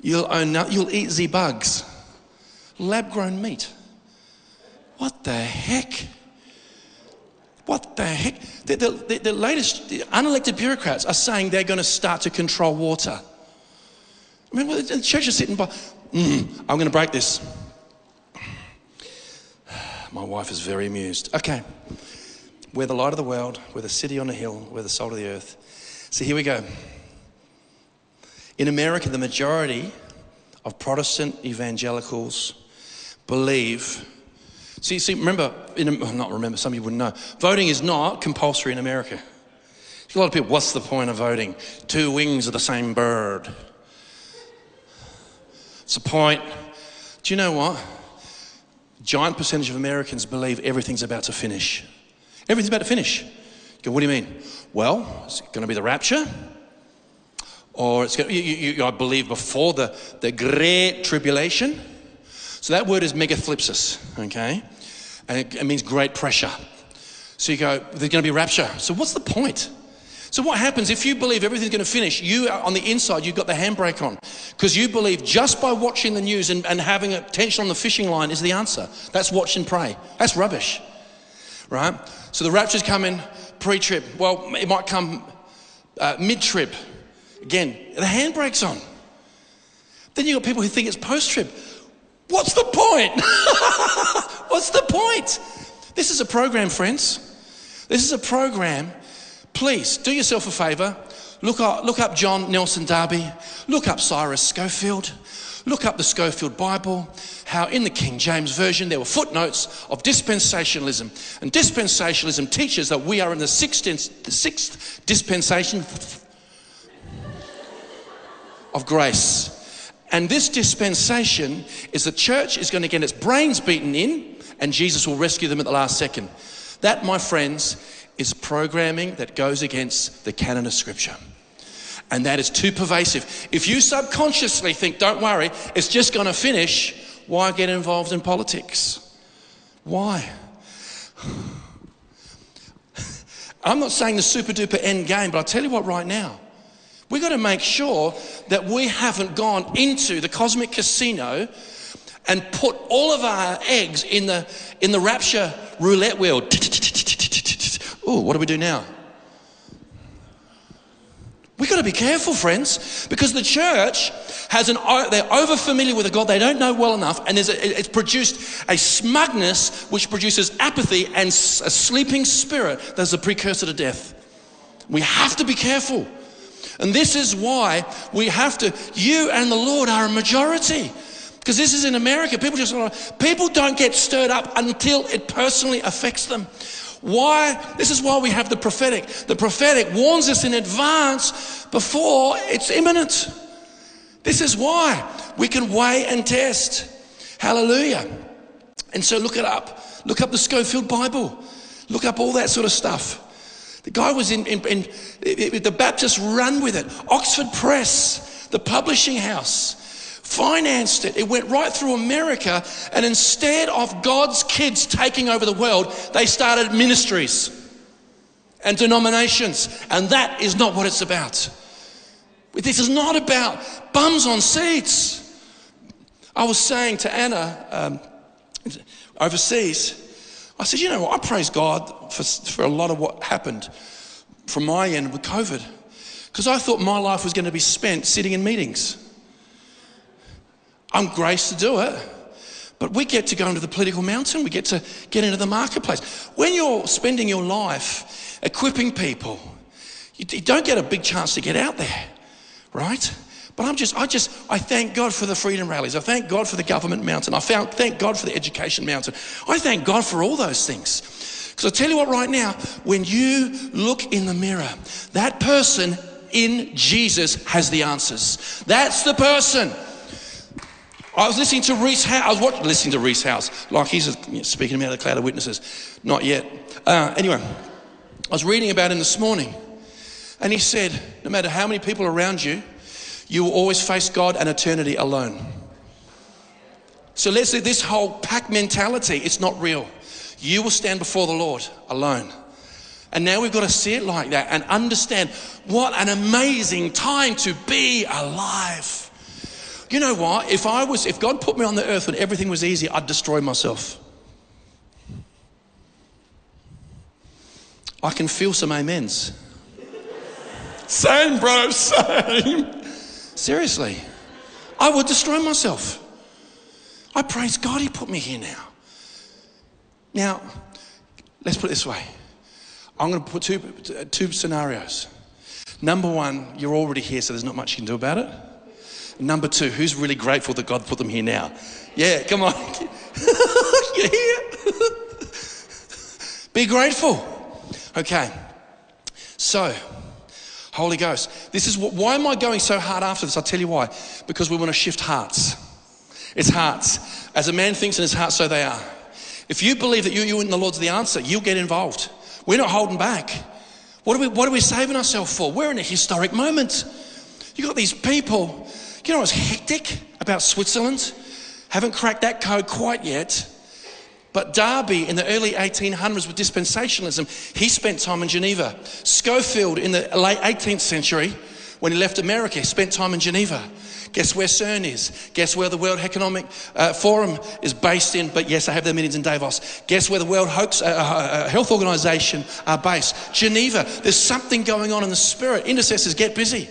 You'll, own, you'll eat the bugs. Lab grown meat. What the heck? What the heck? The, the, the, the latest the unelected bureaucrats are saying they're going to start to control water. I mean, the church is sitting by, Mm, I'm going to break this. My wife is very amused. Okay. We're the light of the world. We're the city on a hill. We're the salt of the earth. So here we go. In America, the majority of Protestant evangelicals believe. See, see, remember, in, not remember, some of you wouldn't know. Voting is not compulsory in America. A lot of people, what's the point of voting? Two wings of the same bird. It's a point. Do you know what? Giant percentage of Americans believe everything's about to finish. Everything's about to finish. You go, what do you mean? Well, it's going to be the rapture, or it's going to, you, you, I believe before the, the great tribulation. So that word is megathlipsis, okay? And it, it means great pressure. So you go, there's going to be rapture. So what's the point? So, what happens if you believe everything's going to finish? You, on the inside, you've got the handbrake on because you believe just by watching the news and, and having attention on the fishing line is the answer. That's watch and pray. That's rubbish, right? So, the rapture's coming pre trip. Well, it might come uh, mid trip. Again, the handbrake's on. Then you've got people who think it's post trip. What's the point? What's the point? This is a program, friends. This is a program please do yourself a favor. Look up, look up John Nelson Darby. Look up Cyrus Scofield. Look up the Scofield Bible, how in the King James Version there were footnotes of dispensationalism. And dispensationalism teaches that we are in the sixth, the sixth dispensation of grace. And this dispensation is the church is going to get its brains beaten in, and Jesus will rescue them at the last second. That, my friends, is programming that goes against the canon of Scripture. And that is too pervasive. If you subconsciously think, don't worry, it's just going to finish, why get involved in politics? Why? I'm not saying the super duper end game, but I'll tell you what right now. We've got to make sure that we haven't gone into the cosmic casino and put all of our eggs in the, in the rapture roulette wheel. Oh, what do we do now? We've got to be careful, friends, because the church has an, they're over familiar with a God they don't know well enough, and a, it's produced a smugness which produces apathy and a sleeping spirit that's a precursor to death. We have to be careful. And this is why we have to, you and the Lord are a majority. Because this is in America. People just, people don't get stirred up until it personally affects them. Why? This is why we have the prophetic. The prophetic warns us in advance before it's imminent. This is why we can weigh and test. Hallelujah. And so look it up. Look up the Scofield Bible. Look up all that sort of stuff. The guy was in, in, in, in the Baptist run with it. Oxford Press, the publishing house financed it. It went right through America. And instead of God's kids taking over the world, they started ministries and denominations. And that is not what it's about. This is not about bums on seats. I was saying to Anna um, overseas, I said, you know what? I praise God for, for a lot of what happened from my end with COVID. Because I thought my life was going to be spent sitting in meetings. I'm graced to do it. But we get to go into the political mountain, we get to get into the marketplace. When you're spending your life equipping people, you, you don't get a big chance to get out there, right? But I'm just, I just, I thank God for the freedom rallies. I thank God for the government mountain. I found, thank God for the education mountain. I thank God for all those things. Because I tell you what, right now, when you look in the mirror, that person in Jesus has the answers. That's the person. I was listening to Rees Howells. I was watching, listening to Rees Howells, like he's speaking about the cloud of witnesses. Not yet. Uh, anyway, I was reading about him this morning, and he said, no matter how many people around you, you will always face God and eternity alone. So let's say this whole pack mentality, it's not real. You will stand before the Lord alone. And now we've got to see it like that and understand what an amazing time to be alive. You know what? If I was, if God put me on the earth when everything was easy, I'd destroy myself. I can feel some amens. same, bro, same. Seriously, I would destroy myself. I praise God He put me here now. Now, let's put it this way I'm going to put two, two scenarios. Number one, you're already here, so there's not much you can do about it. Number two, who's really grateful that God put them here now? Yeah, come on. You're here. Be grateful. Okay. So, Holy Ghost. This is what, why am I going so hard after this? I'll tell you why. Because we want to shift hearts. It's hearts. As a man thinks in his heart, so they are. If you believe that you, you and the Lord's the answer, you'll get involved. We're not holding back. What are we, what are we saving ourselves for? We're in a historic moment. You've got these people you know what's hectic about Switzerland? Haven't cracked that code quite yet. But Darby in the early 1800s with dispensationalism, he spent time in Geneva. Scofield in the late 18th century, when he left America, he spent time in Geneva. Guess where CERN is? Guess where the World Economic uh, Forum is based in? But yes, I have their meetings in Davos. Guess where the World Hoax, uh, uh, uh, Health Organization are based? Geneva. There's something going on in the spirit. Intercessors get busy.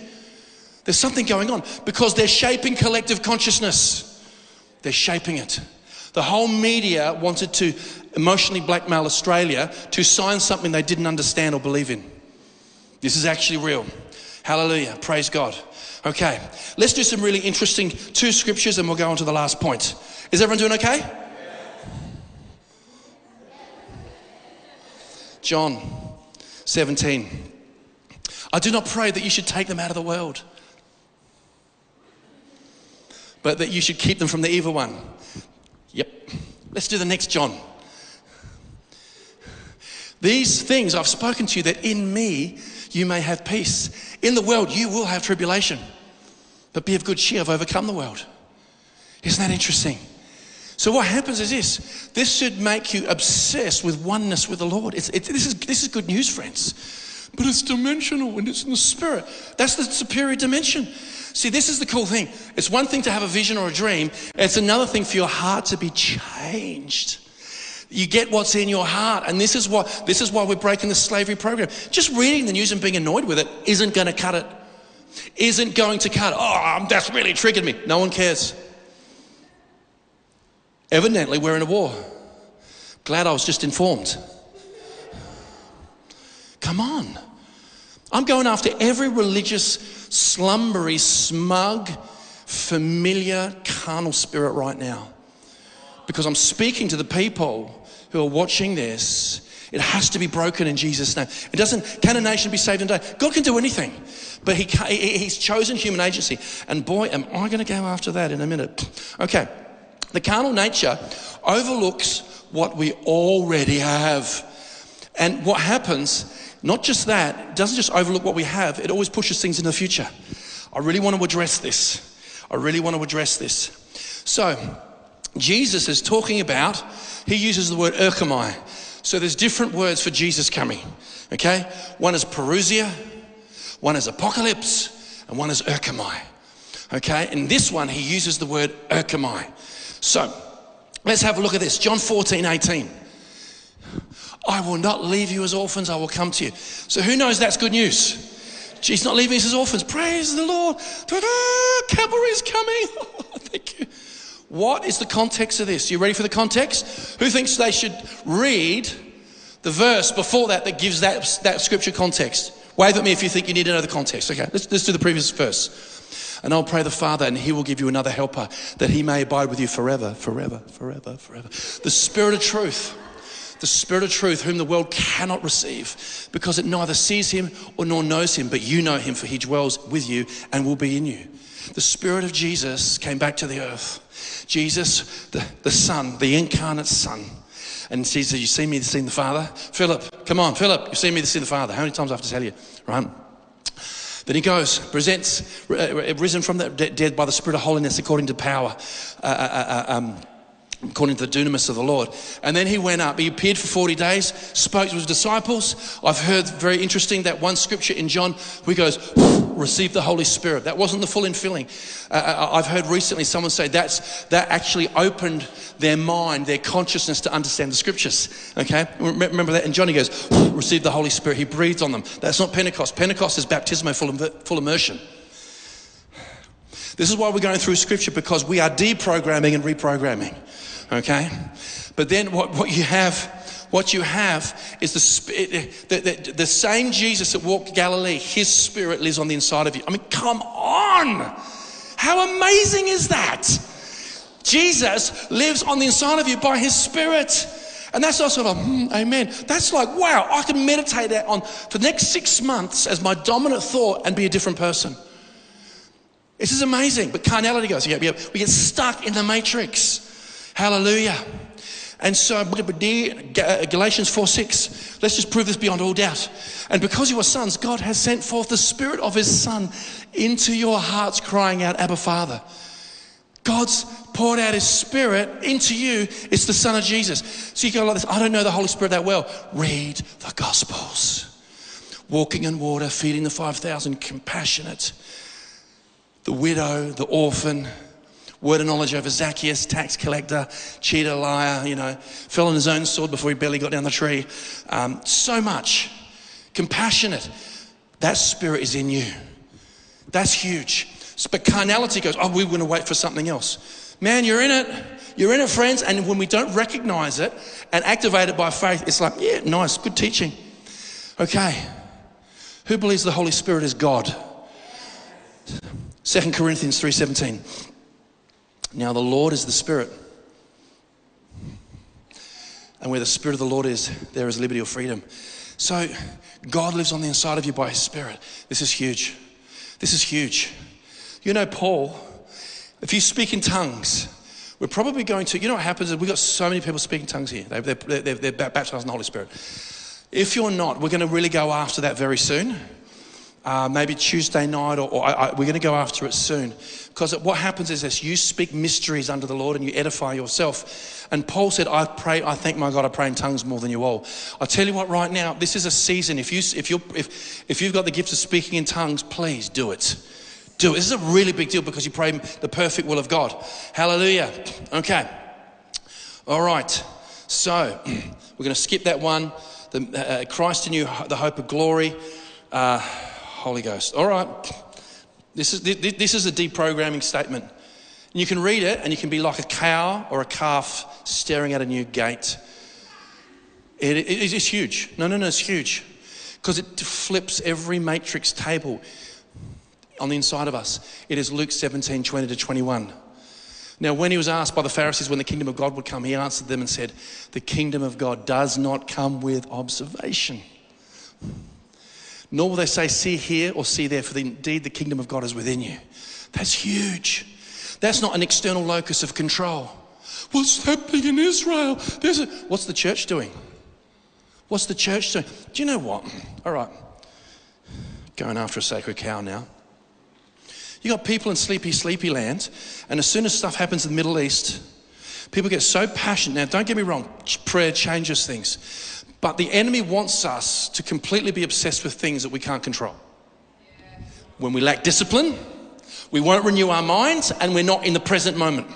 There's something going on because they're shaping collective consciousness. They're shaping it. The whole media wanted to emotionally blackmail Australia to sign something they didn't understand or believe in. This is actually real. Hallelujah. Praise God. Okay, let's do some really interesting two scriptures and we'll go on to the last point. Is everyone doing okay? John 17. I do not pray that you should take them out of the world but that you should keep them from the evil one. Yep. Let's do the next John. These things I've spoken to you that in me you may have peace. In the world you will have tribulation, but be of good cheer, I've overcome the world. Isn't that interesting? So what happens is this: this should make you obsessed with oneness with the Lord. It's, it, this is this is good news, friends. But it's dimensional and it's in the spirit. That's the superior dimension. See, this is the cool thing. It's one thing to have a vision or a dream. It's another thing for your heart to be changed. You get what's in your heart. And this is what this is why we're breaking the slavery program. Just reading the news and being annoyed with it isn't going to cut it. Isn't going to cut. Oh, um, that's really triggered me. No one cares. Evidently, we're in a war. Glad I was just informed. Come on. I'm going after every religious, slumbery, smug, familiar, carnal spirit right now. Because I'm speaking to the people who are watching this. It has to be broken in Jesus' name. It doesn't, can a nation be saved in a day? God can do anything. But he, He's chosen human agency. And boy, am I going to go after that in a minute. Okay. The carnal nature overlooks what we already have. And what happens, not just that, it doesn't just overlook what we have, it always pushes things into the future. I really want to address this. I really want to address this. So, Jesus is talking about, he uses the word erchomai. So there's different words for Jesus coming. Okay? One is parousia, one is apocalypse, and one is erchomai. Okay? In this one, he uses the word erchomai. So, let's have a look at this. John 14, 18. I will not leave you as orphans, I will come to you. So, who knows that's good news? She's not leaving us as orphans. Praise the Lord. Ta-da! Coming. Oh, thank you. What is the context of this? You ready for the context? Who thinks they should read the verse before that that gives that, that scripture context? Wave at me if you think you need to know the context. Okay, let's, let's do the previous verse. And I'll pray the Father, and He will give you another helper that He may abide with you forever, forever, forever, forever. The Spirit of truth. The Spirit of truth, whom the world cannot receive, because it neither sees him or nor knows him, but you know him, for he dwells with you and will be in you. The Spirit of Jesus came back to the earth. Jesus, the, the Son, the incarnate Son. And he You see me, seen the Father? Philip, come on, Philip, you've seen me, seen the Father. How many times I have to tell you? Right? Then he goes, presents, uh, risen from the dead by the Spirit of holiness according to power. Uh, uh, uh um, according to the dunamis of the Lord. And then he went up. He appeared for 40 days, spoke to his disciples. I've heard very interesting that one scripture in John where he goes, receive the Holy Spirit. That wasn't the full infilling. Uh, uh, I've heard recently someone say that's, that actually opened their mind, their consciousness to understand the scriptures. Okay? Remember that? And John, he goes, receive the Holy Spirit. He breathed on them. That's not Pentecost. Pentecost is baptismo, full, full immersion. This is why we're going through scripture because we are deprogramming and reprogramming. Okay? But then what, what you have, what you have is the, the, the, the same Jesus that walked Galilee, his spirit lives on the inside of you. I mean, come on! How amazing is that? Jesus lives on the inside of you by his spirit. And that's also like, mm, amen. That's like, wow, I can meditate that on for the next six months as my dominant thought and be a different person. This is amazing. But carnality goes, yeah, yeah, we get stuck in the matrix. Hallelujah. And so, uh, Galatians 4 6, let's just prove this beyond all doubt. And because you are sons, God has sent forth the Spirit of His Son into your hearts, crying out, Abba, Father. God's poured out His Spirit into you. It's the Son of Jesus. So you go like this I don't know the Holy Spirit that well. Read the Gospels. Walking in water, feeding the 5,000, compassionate the widow, the orphan, word of knowledge over Zacchaeus, tax collector, cheater, liar, you know, fell on his own sword before he barely got down the tree. Um, so much. Compassionate. That spirit is in you. That's huge. But carnality goes, oh, we're going to wait for something else. Man, you're in it. You're in it, friends. And when we don't recognize it and activate it by faith, it's like, yeah, nice, good teaching. Okay. Who believes the Holy Spirit is God? 2 Corinthians 3:17. Now the Lord is the Spirit. And where the Spirit of the Lord is, there is liberty or freedom. So God lives on the inside of you by His Spirit. This is huge. This is huge. You know, Paul, if you speak in tongues, we're probably going to, you know what happens we've got so many people speaking tongues here. They're, they're baptized in the Holy Spirit. If you're not, we're going to really go after that very soon uh, maybe Tuesday night, or, or I, I, we're going to go after it soon. Because what happens is this you speak mysteries under the Lord and you edify yourself. And Paul said, I pray, I thank my God, I pray in tongues more than you all. I tell you what, right now, this is a season. If, you, if, you if, if you've got the gift of speaking in tongues, please do it. Do it. This is a really big deal because you pray the perfect will of God. Hallelujah. Okay. All right. So we're going to skip that one. The, uh, Christ in you, the hope of glory. Uh, Holy Ghost. All right. This is, this is a deprogramming statement. You can read it and you can be like a cow or a calf staring at a new gate. It, it, it's huge. No, no, no, it's huge. Because it flips every matrix table on the inside of us. It is Luke 17 20 to 21. Now, when he was asked by the Pharisees when the kingdom of God would come, he answered them and said, The kingdom of God does not come with observation. Nor will they say, See here or see there, for indeed the kingdom of God is within you. That's huge. That's not an external locus of control. What's happening in Israel? There's a, what's the church doing? What's the church doing? Do you know what? All right, going after a sacred cow now. You got people in sleepy, sleepy land, and as soon as stuff happens in the Middle East, people get so passionate. Now, don't get me wrong, prayer changes things. But the enemy wants us to completely be obsessed with things that we can't control. When we lack discipline, we won't renew our minds, and we're not in the present moment.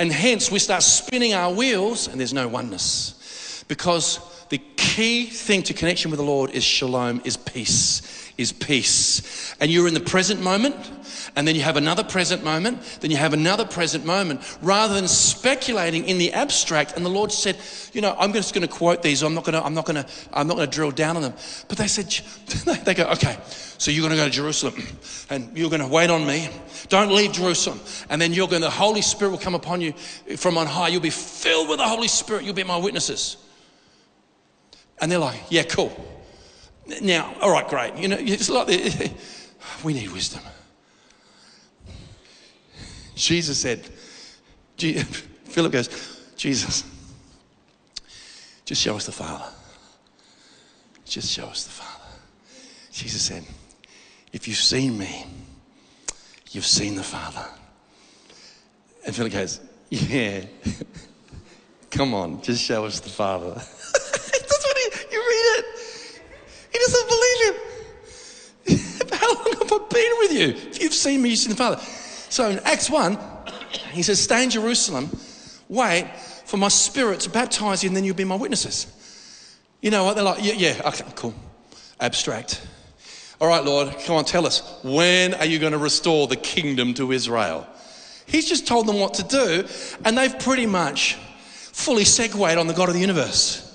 And hence, we start spinning our wheels, and there's no oneness. Because the key thing to connection with the Lord is shalom, is peace is peace. And you're in the present moment, and then you have another present moment, then you have another present moment, rather than speculating in the abstract. And the Lord said, you know, I'm just going to quote these. I'm not going to, I'm not going to, I'm not going to drill down on them. But they said, they go, okay, so you're going to go to Jerusalem, and you're going to wait on me. Don't leave Jerusalem, and then you're going. The Holy Spirit will come upon you from on high. You'll be filled with the Holy Spirit. You'll be my witnesses. And they're like, yeah, cool. Now, all right, great. You know, it's like we need wisdom. Jesus said, Philip goes, Jesus, just show us the Father. Just show us the Father. Jesus said, if you've seen me, you've seen the Father. And Philip goes, yeah, come on, just show us the Father. Believe him. How long have I been with you? If you've seen me, you've seen the Father. So in Acts 1, he says, Stay in Jerusalem, wait for my spirit to baptize you, and then you'll be my witnesses. You know what? They're like, Yeah, yeah, okay, cool. Abstract. All right, Lord, come on, tell us. When are you going to restore the kingdom to Israel? He's just told them what to do, and they've pretty much fully segued on the God of the universe.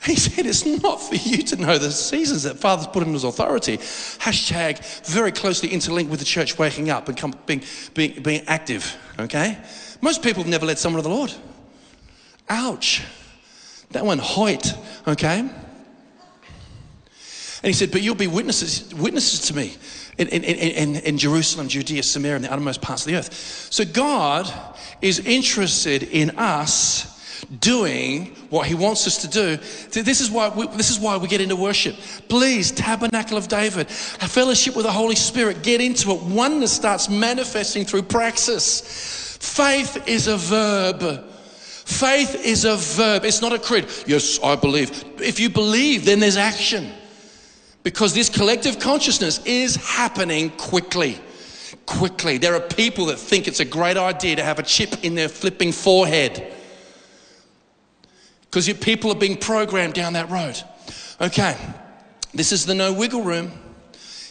He said, It's not for you to know the seasons that Father's put in his authority. Hashtag very closely interlinked with the church waking up and come, being, being, being active, okay? Most people have never led someone to the Lord. Ouch. That one, Hoyt, okay? And he said, But you'll be witnesses, witnesses to me in, in, in, in, Jerusalem, Judea, Samaria, and the uttermost parts of the earth. So God is interested in us doing what he wants us to do. This is why we, this is why we get into worship. Please, tabernacle of David, a fellowship with the Holy Spirit, get into it. Oneness starts manifesting through praxis. Faith is a verb. Faith is a verb. It's not a creed. Yes, I believe. If you believe, then there's action. Because this collective consciousness is happening quickly. Quickly. There are people that think it's a great idea to have a chip in their flipping forehead because your people are being programmed down that road. Okay, this is the no wiggle room.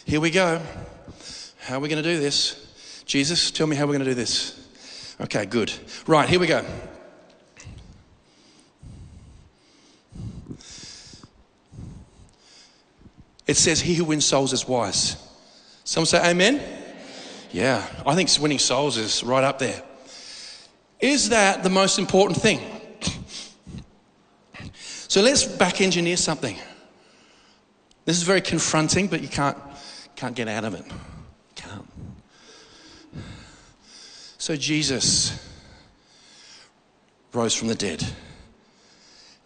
Here we go. How are we going to do this? Jesus, tell me how we're going to do this. Okay, good. Right, here we go. It says, He who wins souls is wise. Someone say, Amen? Yeah, I think winning souls is right up there. Is that the most important thing? So let's back engineer something. This is very confronting, but you can't, can't get out of it. Can't. So Jesus rose from the dead.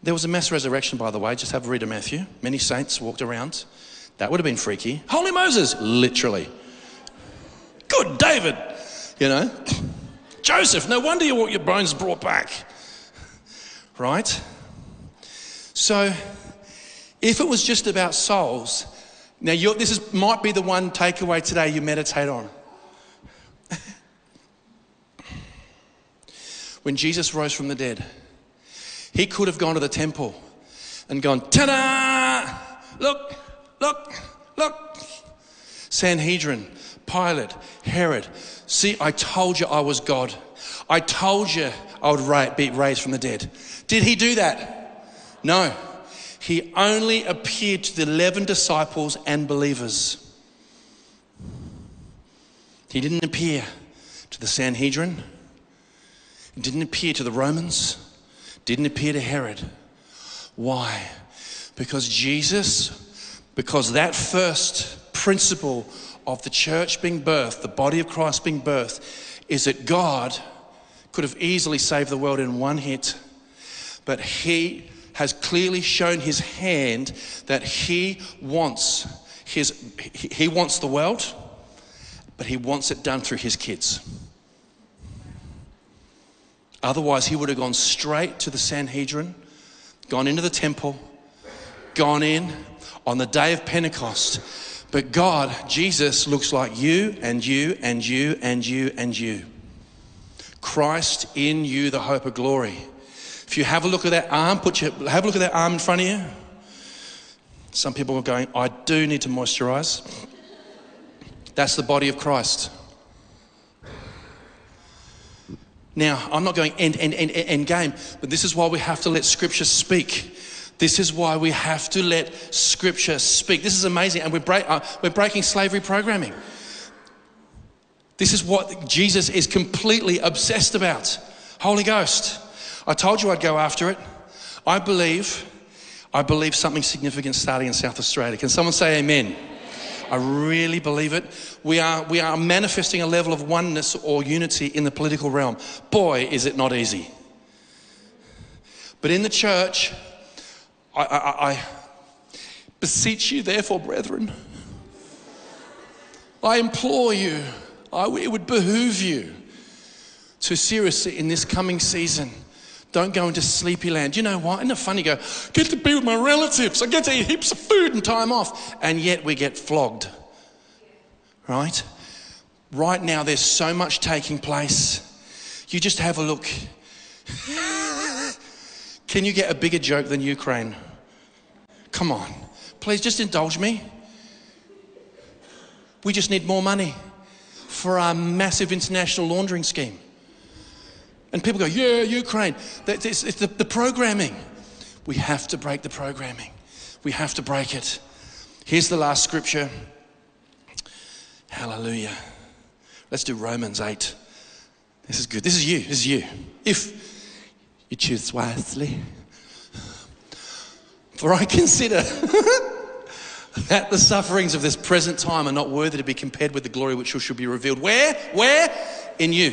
There was a mass resurrection, by the way. Just have a read of Matthew. Many saints walked around. That would have been freaky. Holy Moses, literally. Good David, you know. Joseph, no wonder you want your bones brought back. Right? So, if it was just about souls, now this is, might be the one takeaway today you meditate on. when Jesus rose from the dead, he could have gone to the temple and gone, ta da! Look, look, look. Sanhedrin, Pilate, Herod. See, I told you I was God. I told you I would be raised from the dead. Did he do that? No. He only appeared to the 11 disciples and believers. He didn't appear to the Sanhedrin. He didn't appear to the Romans. Didn't appear to Herod. Why? Because Jesus, because that first principle of the church being birthed, the body of Christ being birthed, is that God could have easily saved the world in one hit, but He has clearly shown His hand that He wants his, He wants the world, but He wants it done through His kids. Otherwise, He would have gone straight to the Sanhedrin, gone into the temple, gone in on the day of Pentecost but God, Jesus, looks like you and you and you and you and you. Christ in you, the hope of glory. If you have a look at that arm, put your, have a look at that arm in front of you. Some people are going, I do need to moisturize. That's the body of Christ. Now, I'm not going end, end, end, end game, but this is why we have to let Scripture speak. This is why we have to let Scripture speak. This is amazing. And we're, break, uh, we're breaking slavery programming. This is what Jesus is completely obsessed about. Holy Ghost. I told you I'd go after it. I believe, I believe something significant starting in South Australia. Can someone say amen? I really believe it. We are, we are manifesting a level of oneness or unity in the political realm. Boy, is it not easy. But in the church, I, I, I beseech you, therefore, brethren, I implore you, I, it would behoove you to seriously in this coming season. Don't go into sleepy land. You know what? Isn't it funny? Go, get to be with my relatives. I get to eat heaps of food and time off. And yet we get flogged. Right? Right now, there's so much taking place. You just have a look. Can you get a bigger joke than Ukraine? Come on. Please just indulge me. We just need more money for our massive international laundering scheme. And people go, yeah, Ukraine. It's, the, the programming. We have to break the programming. We have to break it. Here's the last scripture. Hallelujah. Let's do Romans 8. This is good. This is you. This is you. If you choose wisely. For I consider that the sufferings of this present time are not worthy to be compared with the glory which shall be revealed. Where? Where? In you.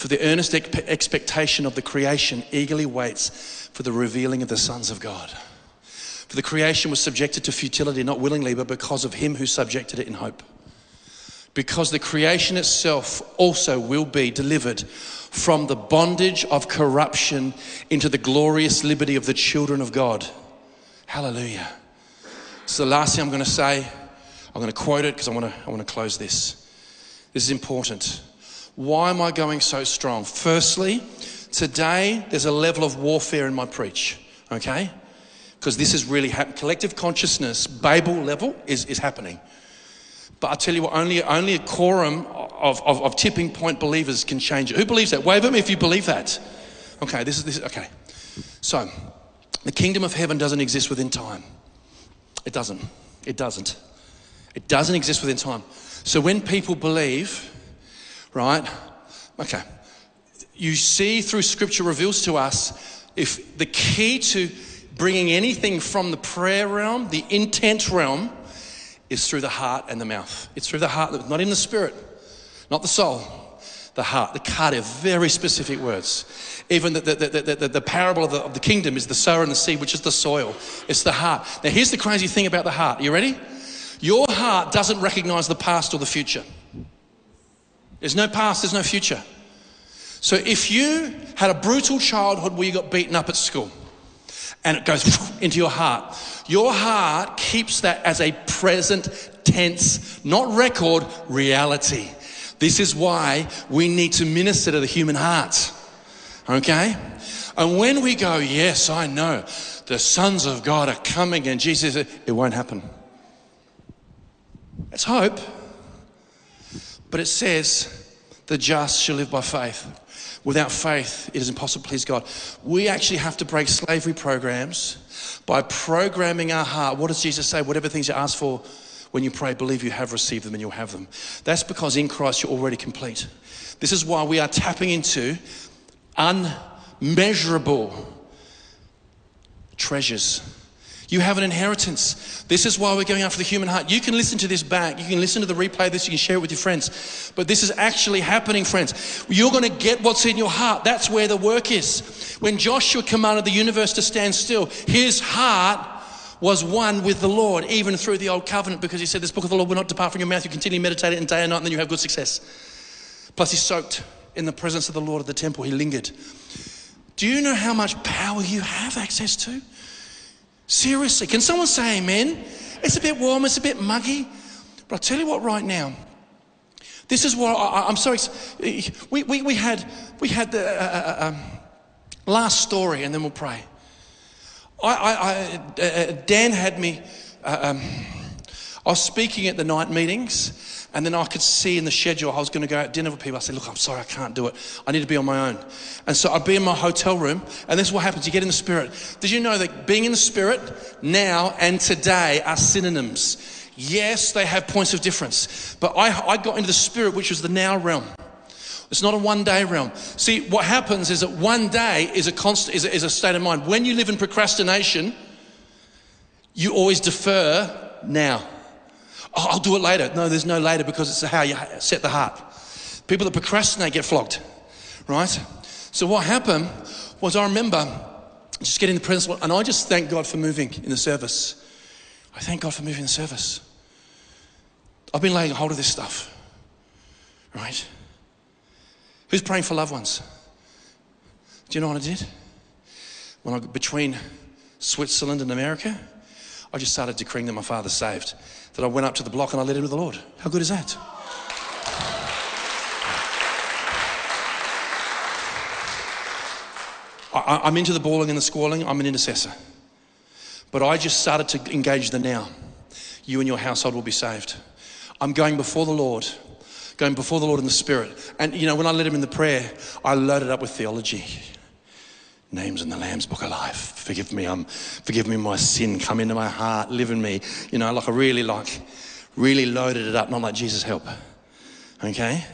For the earnest expectation of the creation eagerly waits for the revealing of the sons of God. For the creation was subjected to futility, not willingly, but because of him who subjected it in hope. Because the creation itself also will be delivered from the bondage of corruption into the glorious liberty of the children of God. Hallelujah. So, the last thing I'm going to say, I'm going to quote it because I want to, I want to close this. This is important. Why am I going so strong? Firstly, today there's a level of warfare in my preach, okay? Because this is really happening. Collective consciousness, Babel level, is, is happening. But I tell you what, only, only a quorum of, of, of tipping point believers can change it. Who believes that? Wave at me if you believe that. Okay, this is this. Okay. So, the kingdom of heaven doesn't exist within time. It doesn't. It doesn't. It doesn't exist within time. So when people believe, right? Okay. You see through scripture reveals to us if the key to bringing anything from the prayer realm, the intent realm, is through the heart and the mouth. It's through the heart, not in the spirit, not the soul. The heart, the cardia, very specific words. Even the, the, the, the, the parable of the, of the kingdom is the sower and the seed, which is the soil. It's the heart. Now, here's the crazy thing about the heart. Are You ready? Your heart doesn't recognize the past or the future. There's no past, there's no future. So if you had a brutal childhood where you got beaten up at school and it goes into your heart, your heart keeps that as a present tense, not record, reality. This is why we need to minister to the human heart. Okay? And when we go, yes, I know, the sons of God are coming, and Jesus, it won't happen. It's hope. But it says, the just shall live by faith. Without faith, it is impossible to please God. We actually have to break slavery programs by programming our heart. What does Jesus say? Whatever things you ask for when you pray, believe you have received them and you'll have them. That's because in Christ you're already complete. This is why we are tapping into unmeasurable treasures you have an inheritance. This is why we're going after the human heart. You can listen to this back. You can listen to the replay of this. You can share it with your friends. But this is actually happening, friends. You're going to get what's in your heart. That's where the work is. When Joshua commanded the universe to stand still, his heart was one with the Lord, even through the old covenant, because he said, This book of the Lord will not depart from your mouth. You continually meditate it in day and night, and then you have good success. Plus, he soaked in the presence of the Lord at the temple. He lingered. Do you know how much power you have access to? Seriously, can someone say amen? It's a bit warm, it's a bit muggy. But I'll tell you what, right now, this is what I, am sorry. We, we, we had, we had the uh, uh, uh, um, last story, and then we'll pray. I, I, I uh, Dan had me, uh, um, I was speaking at the night meetings, and then I could see in the schedule I was going to go out dinner with people. I said, Look, I'm sorry, I can't do it. I need to be on my own. And so I'd be in my hotel room, and this is what happens you get in the spirit. Did you know that being in the spirit now and today are synonyms? Yes, they have points of difference, but I, I got into the spirit, which was the now realm. It's not a one day realm. See, what happens is that one day is a, constant, is a, is a state of mind. When you live in procrastination, you always defer now. Oh, I'll do it later. No, there's no later because it's how you set the heart. People that procrastinate get flogged, right? So what happened was I remember just getting the presence, and I just thank God for moving in the service. I thank God for moving in the service. I've been laying hold of this stuff, right? Who's praying for loved ones? Do you know what I did? When I got between Switzerland and America, I just started decreeing that my father's saved that I went up to the block and I led him to the Lord. How good is that? I, am into the bawling and the squalling. I'm an intercessor. But I just started to engage the now. You and your household will be saved. I'm going before the Lord, going before the Lord in the Spirit. And, you know, when I led him in the prayer, I loaded up with theology names in the Lamb's book of life. Forgive me, I'm, forgive me my sin. Come into my heart, live in me. You know, like I really like, really loaded it up, not like Jesus help. Okay?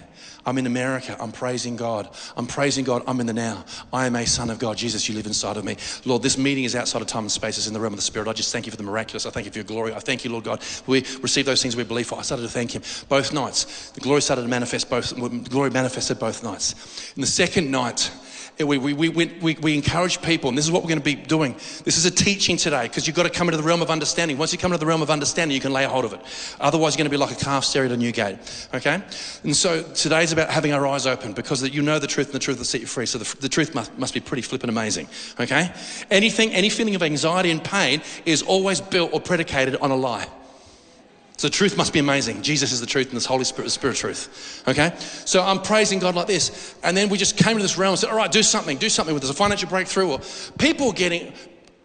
I'm in America. I'm praising God. I'm praising God. I'm in the now. I am a son of God. Jesus, you live inside of me. Lord, this meeting is outside of time and space. It's in the realm of the Spirit. I just thank you for the miraculous. I thank you for your glory. I thank you, Lord God. We receive those things we believe for. I started to thank Him both nights. The glory started to manifest both. The glory manifested both nights. In the second night, we, we, we, we, we encourage people, and this is what we're going to be doing. This is a teaching today because you've got to come into the realm of understanding. Once you come into the realm of understanding, you can lay a hold of it. Otherwise, you're going to be like a calf staring at a new gate. Okay? And so today's about having our eyes open because you know the truth and the truth will set you free. So the, the truth must, must be pretty flippin' amazing. Okay? Anything, any feeling of anxiety and pain is always built or predicated on a lie. So truth must be amazing. Jesus is the truth and this Holy Spirit is the spirit of truth. Okay? So I'm praising God like this. And then we just came to this realm and said, all right, do something, do something with this, a financial breakthrough or people getting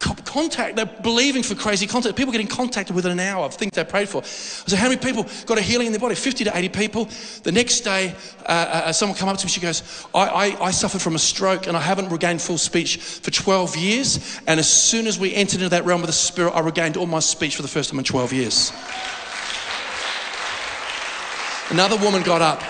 contact, they're believing for crazy contact. People getting contacted within an hour of things they prayed for. So how many people got a healing in their body? 50 to 80 people. The next day, uh, uh, someone come up to me, she goes, I, I, I suffered from a stroke and I haven't regained full speech for 12 years. And as soon as we entered into that realm of the spirit, I regained all my speech for the first time in 12 years. Another woman got up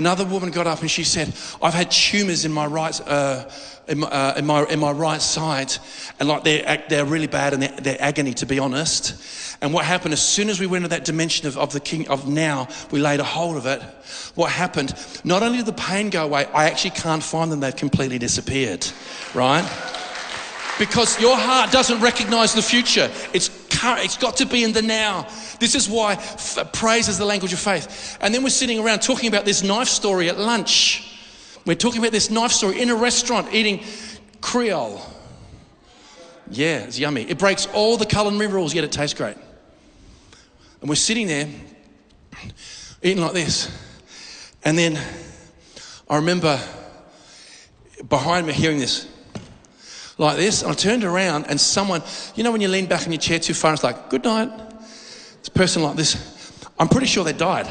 Another woman got up and she said, I've had tumors in my right, uh, in, my, uh, in, my, in my right side, and like they're, they're really bad and they're, they're agony, to be honest. And what happened as soon as we went into that dimension of, of the king of now, we laid a hold of it. What happened? Not only did the pain go away, I actually can't find them, they've completely disappeared, right? Because your heart doesn't recognize the future. It's, it's got to be in the now. This is why f- praise is the language of faith. And then we're sitting around talking about this knife story at lunch. We're talking about this knife story in a restaurant eating Creole. Yeah, it's yummy. It breaks all the culinary rules, yet it tastes great. And we're sitting there eating like this. And then I remember behind me hearing this like this. And I turned around and someone, you know, when you lean back in your chair too far, it's like, good night. This person like this, I'm pretty sure they died.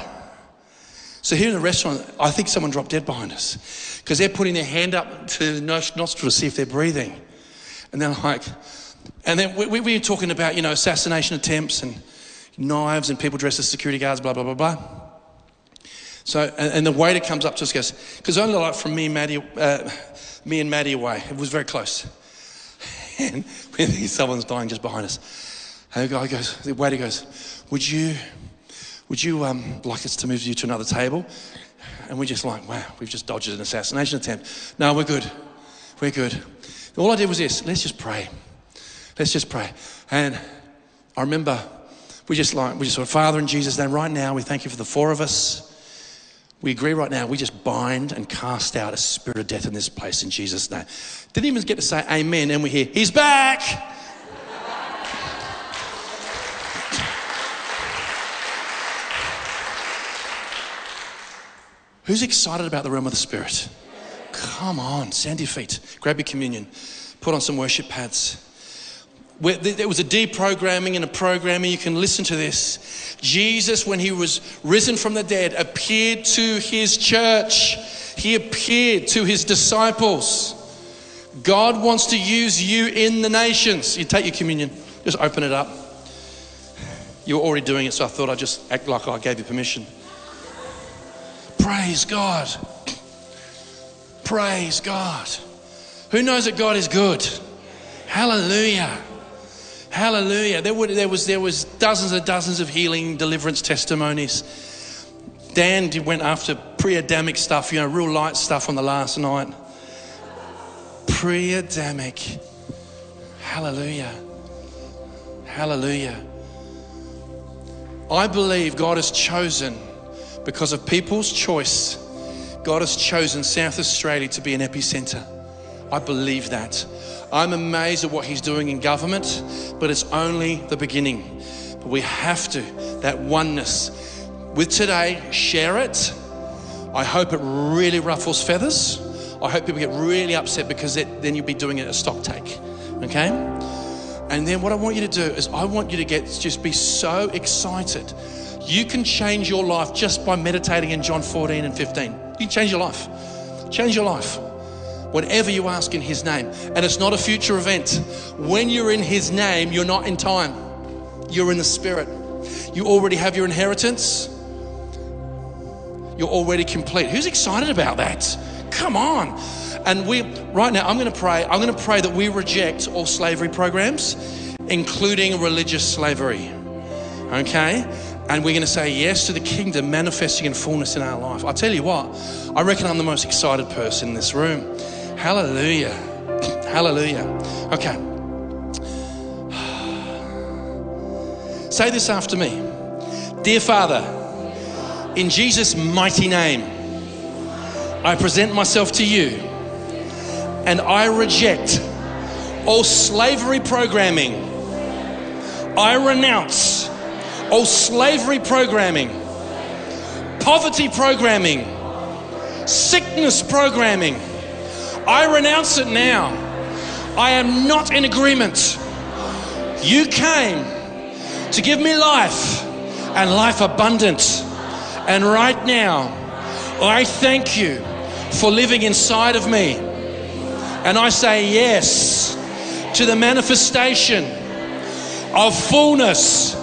So here in the restaurant, I think someone dropped dead behind us because they're putting their hand up to the nostril to see if they're breathing. And they're like, and then we, we, we were talking about, you know, assassination attempts and knives and people dressed as security guards, blah, blah, blah, blah. So, and, and the waiter comes up to us goes, because only like from me and Maddie, uh, me and Maddie away, it was very close. And we think someone's dying just behind us. And the guy goes, the waiter goes, would you, would you um, like us to move you to another table? And we're just like, wow, we've just dodged an assassination attempt. No, we're good. We're good. All I did was this let's just pray. Let's just pray. And I remember we just like, we just sort of, Father, in Jesus' name, right now, we thank you for the four of us. We agree right now, we just bind and cast out a spirit of death in this place in Jesus' name. Didn't even get to say amen, and we hear, He's back. Who's excited about the realm of the Spirit? Come on, stand your feet, grab your communion, put on some worship pads there was a deprogramming and a programming. You can listen to this. Jesus, when he was risen from the dead, appeared to his church. He appeared to his disciples. God wants to use you in the nations. You take your communion, just open it up. You were already doing it, so I thought I'd just act like I gave you permission. Praise God. Praise God. Who knows that God is good? Hallelujah. Hallelujah. There, would, there, was, there was dozens and dozens of healing, deliverance testimonies. Dan went after pre-Adamic stuff, you know, real light stuff on the last night. Pre-Adamic. Hallelujah. Hallelujah. I believe God has chosen, because of people's choice, God has chosen South Australia to be an epicenter. I believe that. I'm amazed at what he's doing in government, but it's only the beginning. But we have to, that oneness. With today, share it. I hope it really ruffles feathers. I hope people get really upset because it, then you'll be doing it a stock take. Okay? And then what I want you to do is I want you to get just be so excited. You can change your life just by meditating in John 14 and 15. You can change your life. Change your life whatever you ask in His name. And it's not a future event. When you're in His name, you're not in time, you're in the Spirit. You already have your inheritance, you're already complete. Who's excited about that? Come on. And we, right now, I'm going to pray. I'm going to pray that we reject all slavery programs, including religious slavery. Okay? And we're going to say yes to the kingdom manifesting in fullness in our life. I tell you what, I reckon I'm the most excited person in this room. Hallelujah. Hallelujah. Okay. Say this after me Dear Father, in Jesus' mighty name, I present myself to you and I reject all slavery programming. I renounce all slavery programming, poverty programming, sickness programming I renounce it now. I am not in agreement. You came to give me life and life abundant. And right now, I thank you for living inside of me. And I say yes to the manifestation of fullness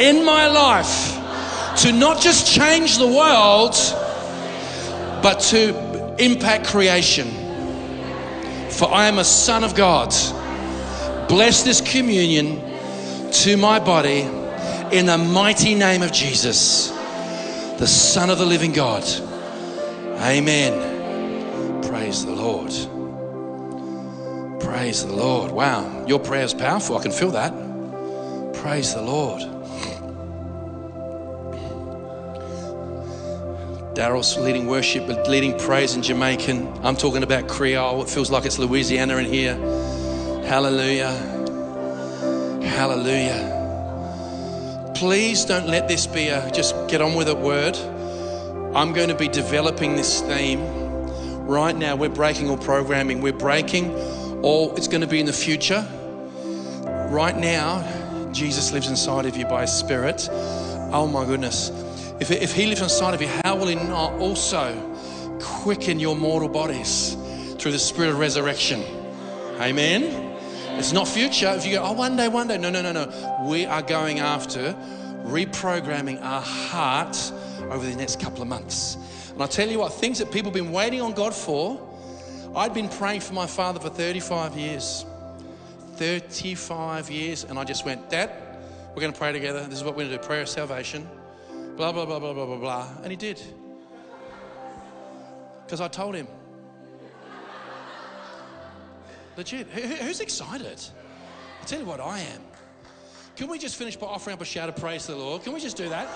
in my life to not just change the world, but to impact creation. For I am a son of God. Bless this communion to my body in the mighty name of Jesus, the Son of the living God. Amen. Praise the Lord. Praise the Lord. Wow, your prayer is powerful. I can feel that. Praise the Lord. Daryl's leading worship, but leading praise in Jamaican. I'm talking about Creole. It feels like it's Louisiana in here. Hallelujah. Hallelujah. Please don't let this be a just get on with it word. I'm going to be developing this theme. Right now, we're breaking all programming. We're breaking all, it's going to be in the future. Right now, Jesus lives inside of you by His Spirit. Oh my goodness. If, if He lives inside of you, how will He not also quicken your mortal bodies through the Spirit of resurrection? Amen. It's not future. If you go, oh, one day, one day. No, no, no, no. We are going after reprogramming our heart over the next couple of months. And I tell you what, things that people have been waiting on God for, I'd been praying for my father for 35 years. 35 years. And I just went, Dad, we're going to pray together. This is what we're going to do prayer of salvation. Blah, blah, blah, blah, blah, blah, blah. And he did. Because I told him. Legit. Who's excited? I'll tell you what I am. Can we just finish by offering up a shout of praise to the Lord? Can we just do that?